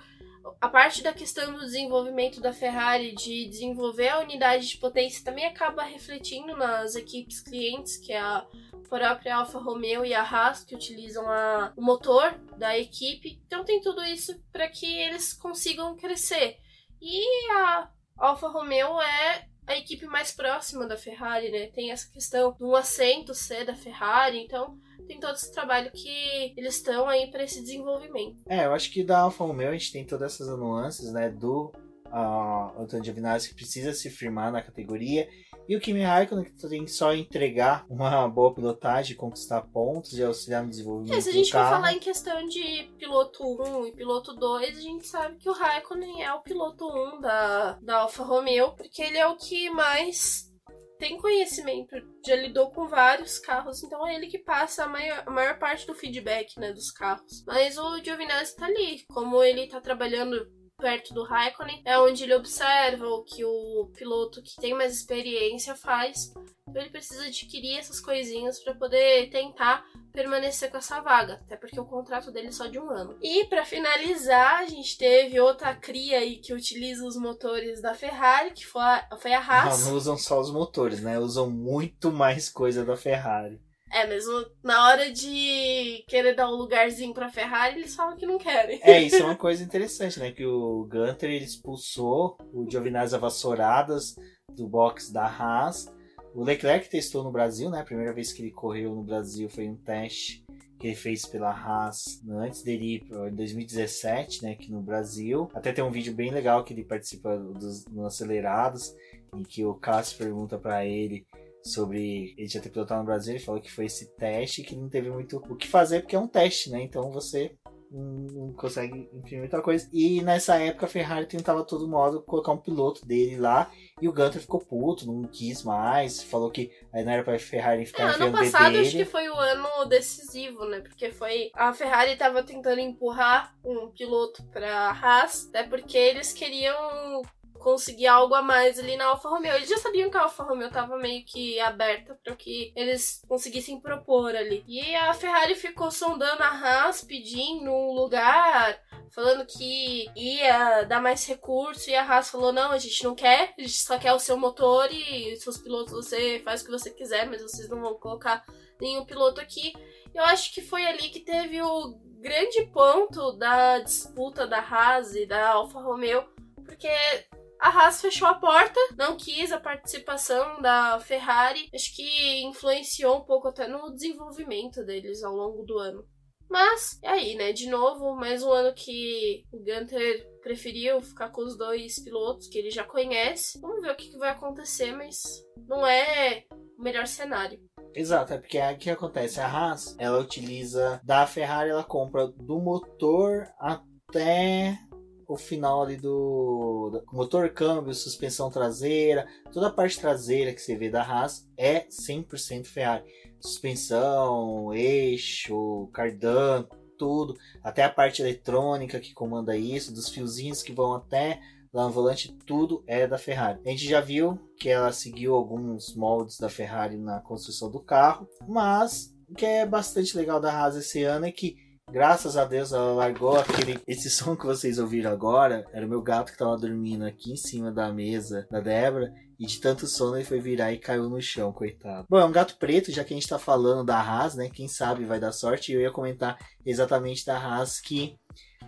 a parte da questão do desenvolvimento da Ferrari, de desenvolver a unidade de potência, também acaba refletindo nas equipes clientes, que é a própria Alfa Romeo e a Haas, que utilizam a, o motor da equipe. Então tem tudo isso para que eles consigam crescer. E a Alfa Romeo é a equipe mais próxima da Ferrari, né? Tem essa questão de um assento ser da Ferrari, então tem todo esse trabalho que eles estão aí para esse desenvolvimento. É, eu acho que da Alfa Romeo a gente tem todas essas nuances, né? Do uh, Antônio Giovinazzi que precisa se firmar na categoria e o Kimi Raikkonen que tem que só entregar uma boa pilotagem, conquistar pontos e auxiliar no desenvolvimento é, se a gente for falar em questão de piloto 1 e piloto 2, a gente sabe que o Raikkonen é o piloto 1 da, da Alfa Romeo, porque ele é o que mais tem conhecimento, já lidou com vários carros, então é ele que passa a maior, a maior parte do feedback né, dos carros. Mas o Giovinazzi tá ali, como ele tá trabalhando perto do Raikkonen, é onde ele observa o que o piloto que tem mais experiência faz. Então ele precisa adquirir essas coisinhas para poder tentar permanecer com essa vaga, até porque o contrato dele é só de um ano. E para finalizar, a gente teve outra cria aí que utiliza os motores da Ferrari, que foi a, foi a Haas. Não, não usam só os motores, né? Usam muito mais coisa da Ferrari. É, mas na hora de querer dar um lugarzinho pra Ferrari, eles falam que não querem. É, isso é <laughs> uma coisa interessante, né? Que o Gunter ele expulsou o Giovinazzi vassouradas do box da Haas. O Leclerc testou no Brasil, né? A primeira vez que ele correu no Brasil foi um teste que ele fez pela Haas antes dele ir em 2017, né? Aqui no Brasil. Até tem um vídeo bem legal que ele participa dos no Acelerados, em que o Cássio pergunta para ele sobre ele já ter pilotado no Brasil, ele falou que foi esse teste que não teve muito o que fazer, porque é um teste, né? Então você não consegue imprimir muita coisa. E nessa época a Ferrari tentava todo modo colocar um piloto dele lá. E o Gunter ficou puto, não quis mais. Falou que aí não era pra Ferrari ficar é, Ano passado acho que foi o ano decisivo, né? Porque foi. A Ferrari tava tentando empurrar um piloto pra Haas, até porque eles queriam conseguir algo a mais ali na Alfa Romeo. Eles já sabiam que a Alfa Romeo tava meio que aberta para que eles conseguissem propor ali. E a Ferrari ficou sondando a Haas, pedindo um lugar, falando que ia dar mais recurso. E a Haas falou: não, a gente não quer, a gente só quer o seu motor e seus pilotos você faz o que você quiser, mas vocês não vão colocar nenhum piloto aqui. Eu acho que foi ali que teve o grande ponto da disputa da Haas e da Alfa Romeo, porque a Haas fechou a porta, não quis a participação da Ferrari. Acho que influenciou um pouco até no desenvolvimento deles ao longo do ano. Mas, é aí, né? De novo, mais um ano que o Gunter preferiu ficar com os dois pilotos que ele já conhece. Vamos ver o que, vai acontecer, mas não é o melhor cenário. Exato, é porque o que acontece? A Haas, ela utiliza da Ferrari, ela compra do motor até o final ali do, do motor câmbio, suspensão traseira, toda a parte traseira que você vê da Haas é 100% Ferrari. Suspensão, eixo, cardan, tudo, até a parte eletrônica que comanda isso, dos fiozinhos que vão até lá no volante, tudo é da Ferrari. A gente já viu que ela seguiu alguns moldes da Ferrari na construção do carro, mas o que é bastante legal da Haas esse ano é que Graças a Deus ela largou aquele. Esse som que vocês ouviram agora era o meu gato que tava dormindo aqui em cima da mesa da Débora. E de tanto sono ele foi virar e caiu no chão, coitado. Bom, é um gato preto, já que a gente tá falando da Haas, né? Quem sabe vai dar sorte. Eu ia comentar exatamente da Haas que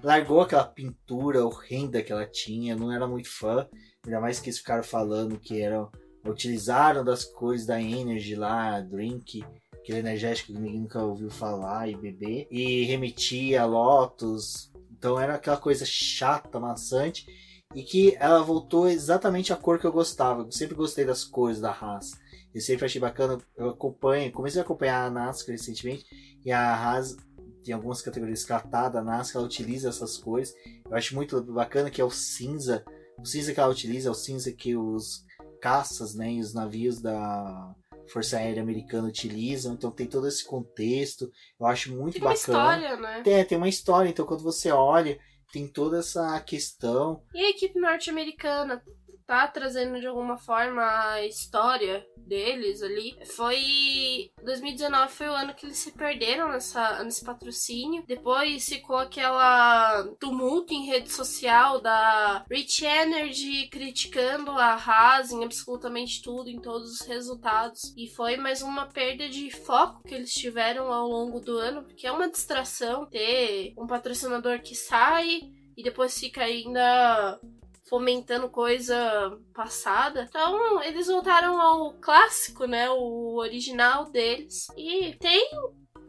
largou aquela pintura horrenda que ela tinha. Não era muito fã. Ainda mais que eles ficaram falando que eram. Utilizaram das coisas da Energy lá, Drink aquele energético que ninguém nunca ouviu falar e beber, e remetia a Lotus. Então era aquela coisa chata, maçante, e que ela voltou exatamente a cor que eu gostava. Eu sempre gostei das cores da Haas. Eu sempre achei bacana. Eu acompanho, comecei a acompanhar a NASCAR recentemente, e a Haas tem algumas categorias tratada, a NASCAR ela utiliza essas cores. Eu acho muito bacana que é o cinza. O cinza que ela utiliza é o cinza que os caças né, e os navios da Força Aérea Americana utilizam, então tem todo esse contexto. Eu acho muito tem bacana. Tem uma história, né? Tem, tem uma história, então quando você olha, tem toda essa questão. E a equipe norte-americana? Tá trazendo de alguma forma a história deles ali. Foi 2019 foi o ano que eles se perderam nessa, nesse patrocínio. Depois ficou aquela tumulto em rede social da Rich Energy criticando a Haas em absolutamente tudo, em todos os resultados. E foi mais uma perda de foco que eles tiveram ao longo do ano, porque é uma distração ter um patrocinador que sai e depois fica ainda fomentando coisa passada. Então, eles voltaram ao clássico, né? O original deles. E tem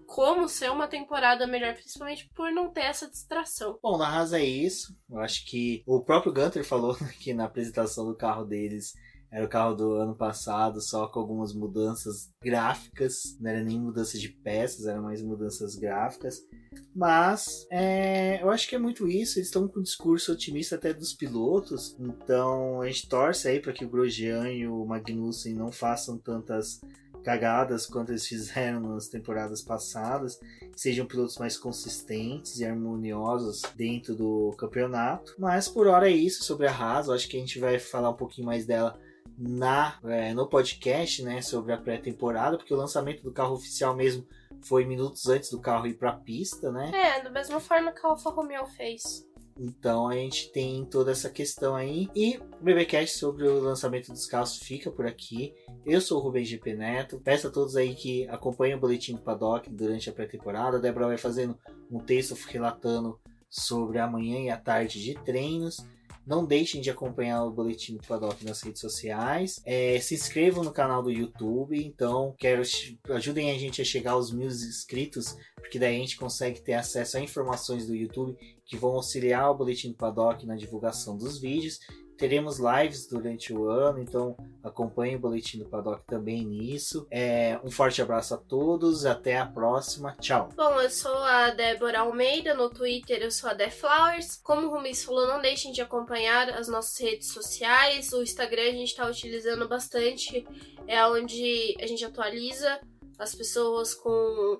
como ser uma temporada melhor, principalmente por não ter essa distração. Bom, na Haas é isso. Eu acho que o próprio Gunter falou <laughs> aqui na apresentação do carro deles era o carro do ano passado, só com algumas mudanças gráficas. Não era nem mudança de peças, eram mais mudanças gráficas. Mas é, eu acho que é muito isso. Eles estão com um discurso otimista até dos pilotos. Então a gente torce aí para que o Grosjean e o Magnussen não façam tantas cagadas quanto eles fizeram nas temporadas passadas, sejam pilotos mais consistentes e harmoniosos dentro do campeonato. Mas por hora é isso sobre a Haas, eu acho que a gente vai falar um pouquinho mais dela na é, no podcast, né, sobre a pré-temporada, porque o lançamento do carro oficial mesmo foi minutos antes do carro ir para a pista, né? É, da mesma forma que a Alfa Romeo fez. Então a gente tem toda essa questão aí. E o BBcast sobre o lançamento dos carros fica por aqui. Eu sou o Rubem GP Neto. Peço a todos aí que acompanhem o boletim do Paddock durante a pré-temporada. A Débora vai fazendo um texto relatando sobre a manhã e a tarde de treinos. Não deixem de acompanhar o Boletim do Paddock nas redes sociais. É, se inscrevam no canal do YouTube. Então, quero ajudem a gente a chegar aos mil inscritos, porque daí a gente consegue ter acesso a informações do YouTube que vão auxiliar o Boletim do Paddock na divulgação dos vídeos Teremos lives durante o ano, então acompanhe o Boletim do Paddock também nisso. É, um forte abraço a todos, até a próxima, tchau. Bom, eu sou a Débora Almeida, no Twitter eu sou a Deflowers. Como o Rumis falou, não deixem de acompanhar as nossas redes sociais. O Instagram a gente está utilizando bastante, é onde a gente atualiza as pessoas com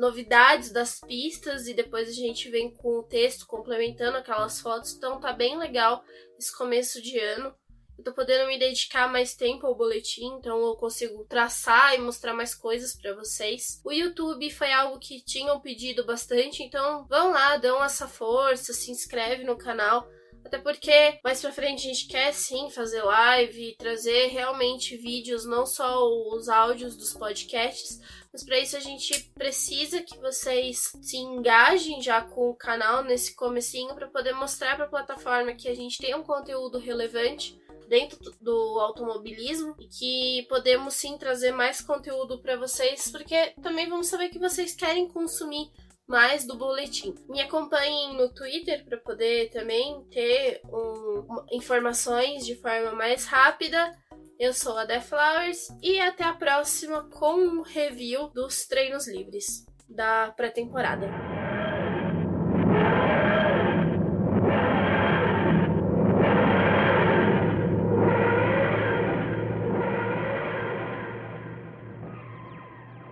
novidades das pistas e depois a gente vem com o texto complementando aquelas fotos. Então tá bem legal esse começo de ano. Eu tô podendo me dedicar mais tempo ao boletim, então eu consigo traçar e mostrar mais coisas para vocês. O YouTube foi algo que tinham pedido bastante, então vão lá, dão essa força, se inscreve no canal. Até porque mais pra frente a gente quer sim fazer live, trazer realmente vídeos, não só os áudios dos podcasts, mas para isso a gente precisa que vocês se engajem já com o canal nesse comecinho para poder mostrar para a plataforma que a gente tem um conteúdo relevante dentro do automobilismo e que podemos sim trazer mais conteúdo para vocês, porque também vamos saber que vocês querem consumir mais do boletim. Me acompanhem no Twitter para poder também ter um, informações de forma mais rápida eu sou a The Flowers e até a próxima com um review dos treinos livres da pré-temporada.